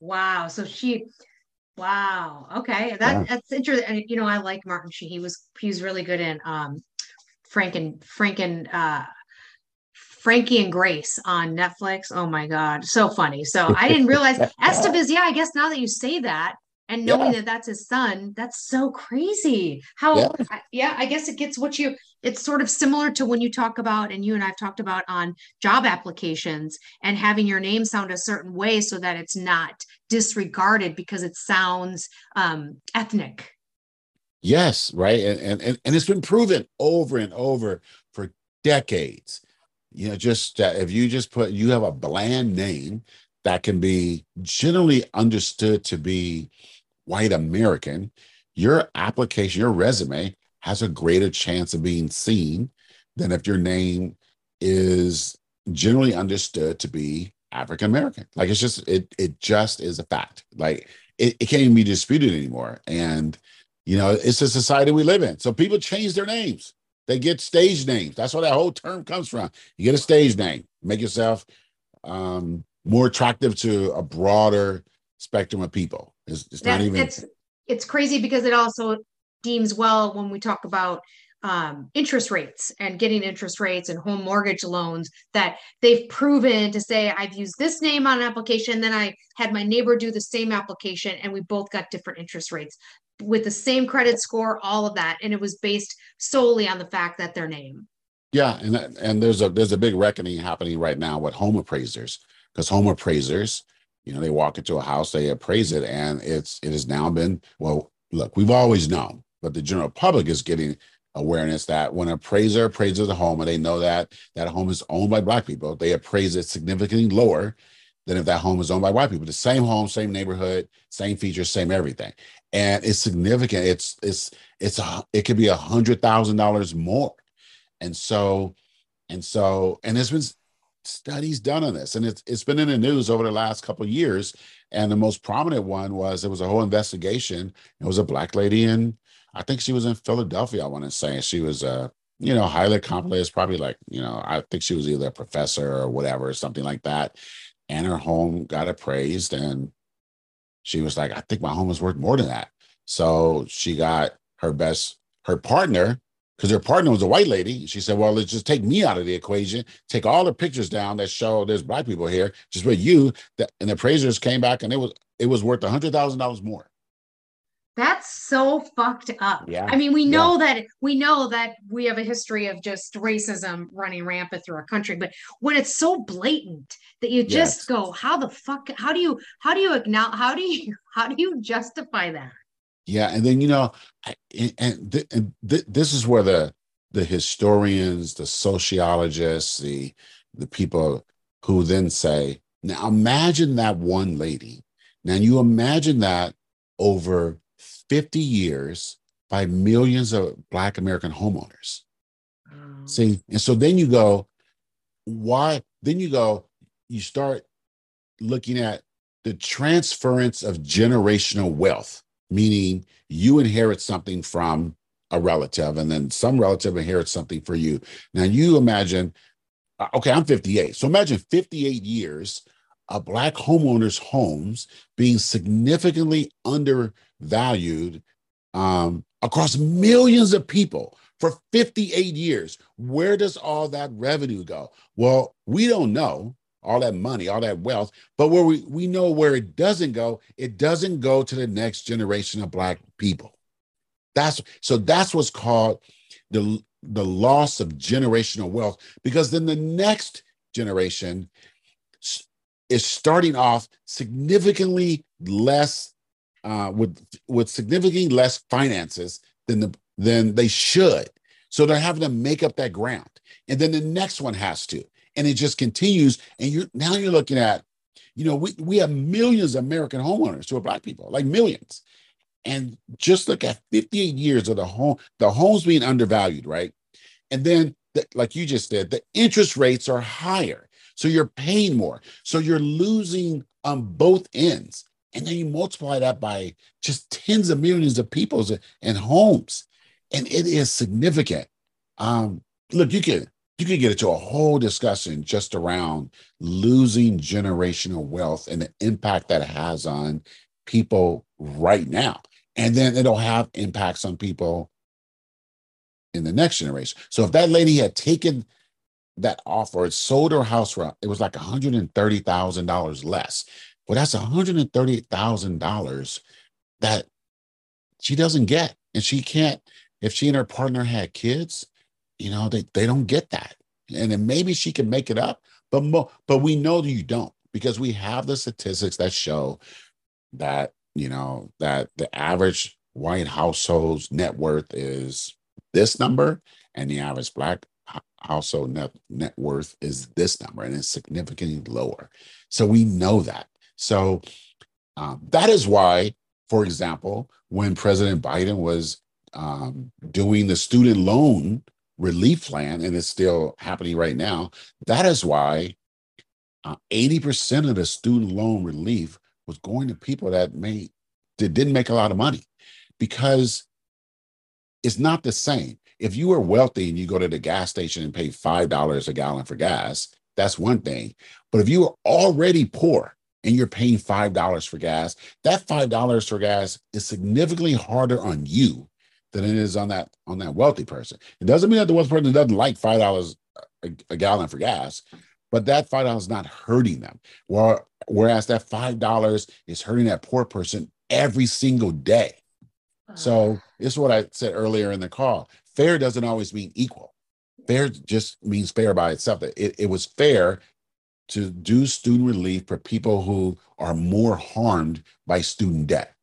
C: Wow. So she, wow. Okay. That yeah. that's interesting. And you know, I like Martin Sheen. He was he was really good in um Frank and Frank and uh Frankie and Grace on Netflix. Oh my God. So funny. So I didn't realize Estevez. Yeah, I guess now that you say that, and knowing yeah. that that's his son that's so crazy how yeah. I, yeah. I guess it gets what you it's sort of similar to when you talk about and you and i've talked about on job applications and having your name sound a certain way so that it's not disregarded because it sounds um, ethnic
B: yes right and, and and it's been proven over and over for decades you know just uh, if you just put you have a bland name that can be generally understood to be white American, your application, your resume has a greater chance of being seen than if your name is generally understood to be African American. Like it's just it it just is a fact. Like it, it can't even be disputed anymore. And you know, it's a society we live in. So people change their names. They get stage names. That's where that whole term comes from. You get a stage name, make yourself um, more attractive to a broader spectrum of people. It's, it's
C: That-
B: not even.
C: it's it's crazy because it also deems well when we talk about um, interest rates and getting interest rates and home mortgage loans that they've proven to say I've used this name on an application, then I had my neighbor do the same application, and we both got different interest rates with the same credit score, all of that, and it was based solely on the fact that their name.
B: Yeah, and and there's a there's a big reckoning happening right now with home appraisers because home appraisers, you know, they walk into a house, they appraise it, and it's it has now been well. Look, we've always known, but the general public is getting awareness that when an appraiser appraises a home and they know that that home is owned by black people, they appraise it significantly lower than if that home is owned by white people. The same home, same neighborhood, same features, same everything, and it's significant. It's it's it's a it could be a hundred thousand dollars more. And so and so and there's been studies done on this and it's it's been in the news over the last couple of years. And the most prominent one was there was a whole investigation. It was a black lady in i think she was in philadelphia i want to say. She was a you know highly mm-hmm. accomplished probably like you know i think she was either a professor or whatever something like that. And her home got appraised and she was like i think my home is worth more than that so she got her best her partner because her partner was a white lady. She said, "Well, let's just take me out of the equation. Take all the pictures down that show there's black people here. Just put you." That and the appraisers came back, and it was it was worth a hundred thousand dollars more.
C: That's so fucked up.
B: Yeah,
C: I mean, we know that we know that we have a history of just racism running rampant through our country, but when it's so blatant that you just
B: Yes.
C: go, how the fuck, how do you, how do you acknowledge, how do you, how do you justify that?
B: Yeah, and then you know, and, and, th- and th- this is where the the historians, the sociologists, the the people who then say, now imagine that one lady. Now you imagine that over 50 years by millions of Black American homeowners. See, and so then you go, why? Then you go, you start looking at the transference of generational wealth, meaning you inherit something from a relative, and then some relative inherits something for you. Now you imagine, uh, okay, I'm 58. So imagine 58 years of black homeowners' homes being significantly undervalued um, across millions of people for 58 years. Where does all that revenue go? Well, we don't know all that money, all that wealth, but where we, we know where it doesn't go, it doesn't go to the next generation of black people. That's so that's what's called the the loss of generational wealth because then the next generation is starting off significantly less uh, with with significantly less finances than the than they should. So they're having to make up that ground, and then the next one has to, and it just continues. And you now you're looking at, you know, we we have millions of American homeowners who are black people, like millions, and just look at 58 years of the home, the homes being undervalued, right? And then, the, like you just said, the interest rates are higher, so you're paying more, so you're losing on both ends. And then you multiply that by just tens of millions of people and homes. And it is significant. Um look you can you can get into a whole discussion just around losing generational wealth and the impact that has on people right now. And then it'll have impacts on people in the next generation. So if that lady had taken that offer it sold her house for it was like $130000 less well, that's $138,000 that she doesn't get. And she can't, if she and her partner had kids, you know, they, they don't get that. And then maybe she can make it up, but mo- but we know that you don't because we have the statistics that show that, you know, that the average white household's net worth is this number and the average black household net, net worth is this number and it's significantly lower. So we know that. So um, that is why, for example, when President Biden was um, doing the student loan relief plan, and it's still happening right now, that is why uh, 80% of the student loan relief was going to people that made that didn't make a lot of money because it's not the same. If you are wealthy and you go to the gas station and pay $5 a gallon for gas, that's one thing. But if you are already poor and you're paying $5 for gas, that $5 for gas is significantly harder on you than it is on that on that wealthy person. It doesn't mean that the wealthy person doesn't like $5 a, a gallon for gas, but that $5 is not hurting them. Whereas that $5 is hurting that poor person every single day. So ah. this is what I said earlier in the call. Fair doesn't always mean equal. Fair just means fair by itself. It, it was fair to do student relief for people who are more harmed by student debt.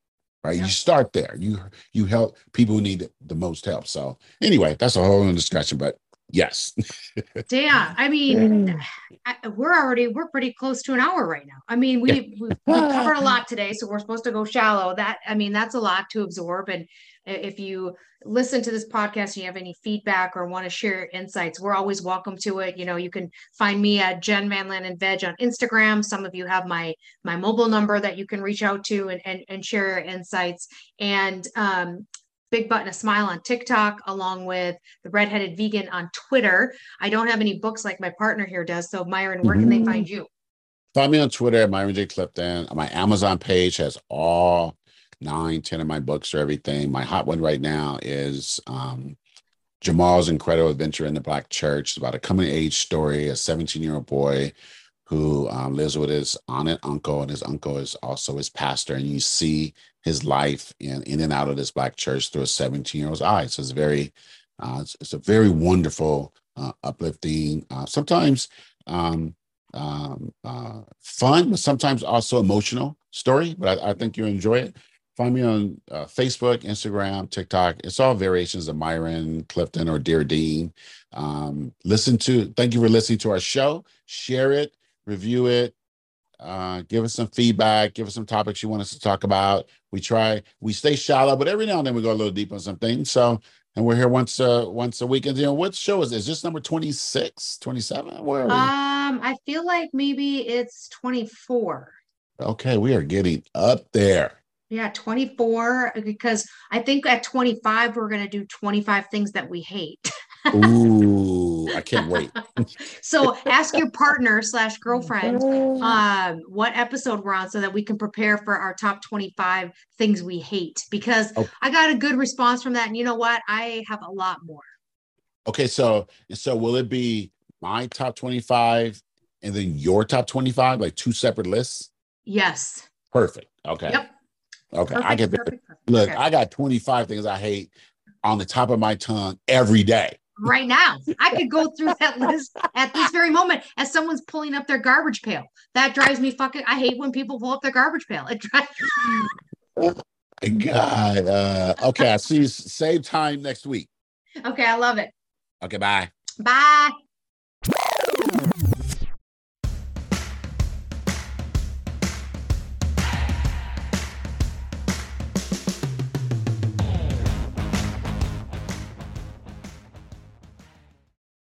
B: Right. Yeah. You start there. You you help people who need the most help. So anyway, that's a whole other discussion. But Yes.
C: yeah. I mean, I, we're already we're pretty close to an hour right now. I mean, we we covered a lot today, so we're supposed to go shallow. That I mean, that's a lot to absorb. And if you listen to this podcast and you have any feedback or want to share your insights, we're always welcome to it. You know, you can find me at Jen Van and Veg on Instagram. Some of you have my my mobile number that you can reach out to and and, and share your insights. And um, Big Button a Smile on TikTok, along with the Redheaded Vegan on Twitter. I don't have any books like my partner here does. So, Myron, where can mm-hmm. they find you?
B: Find me on Twitter at Myron J. Clifton. My Amazon page has all nine, ten of my books or everything. My hot one right now is um, Jamal's Incredible Adventure in the Black Church. It's about a coming age story, a 17 year old boy who um, lives with his aunt and uncle, and his uncle is also his pastor. And you see his life in, in and out of this black church through a 17 year old's eyes. So it's very, uh, it's, it's, a very wonderful, uh, uplifting, uh, sometimes um, um, uh, fun, but sometimes also emotional story. But I, I think you'll enjoy it. Find me on uh, Facebook, Instagram, TikTok. It's all variations of Myron Clifton or Dear Dean. Um, listen to, thank you for listening to our show. Share it, review it, uh, give us some feedback, give us some topics you want us to talk about. We try, we stay shallow, but every now and then we go a little deep on some things. So, and we're here once uh once a week. And you know, what show is this? Is this number 26, 27? Where are we?
C: Um, I feel like maybe it's 24.
B: Okay, we are getting up there.
C: Yeah, 24 because I think at 25 we're going to do 25 things that we hate.
B: Ooh, I can't wait.
C: so ask your partner slash girlfriend um, what episode we're on so that we can prepare for our top 25 things we hate because oh. I got a good response from that. And you know what? I have a lot more.
B: Okay, so so will it be my top 25 and then your top 25, like two separate lists?
C: Yes.
B: Perfect. Okay.
C: Yep.
B: Okay. Perfect, I get perfect, perfect. look. I got 25 things I hate on the top of my tongue every day
C: right now. I could go through that list at this very moment as someone's pulling up their garbage pail. That drives me fucking. I hate when people pull up their garbage pail. It drives. Me.
B: God. Uh, okay. I see you same time next week.
C: Okay. I love it.
B: Okay. Bye.
C: Bye.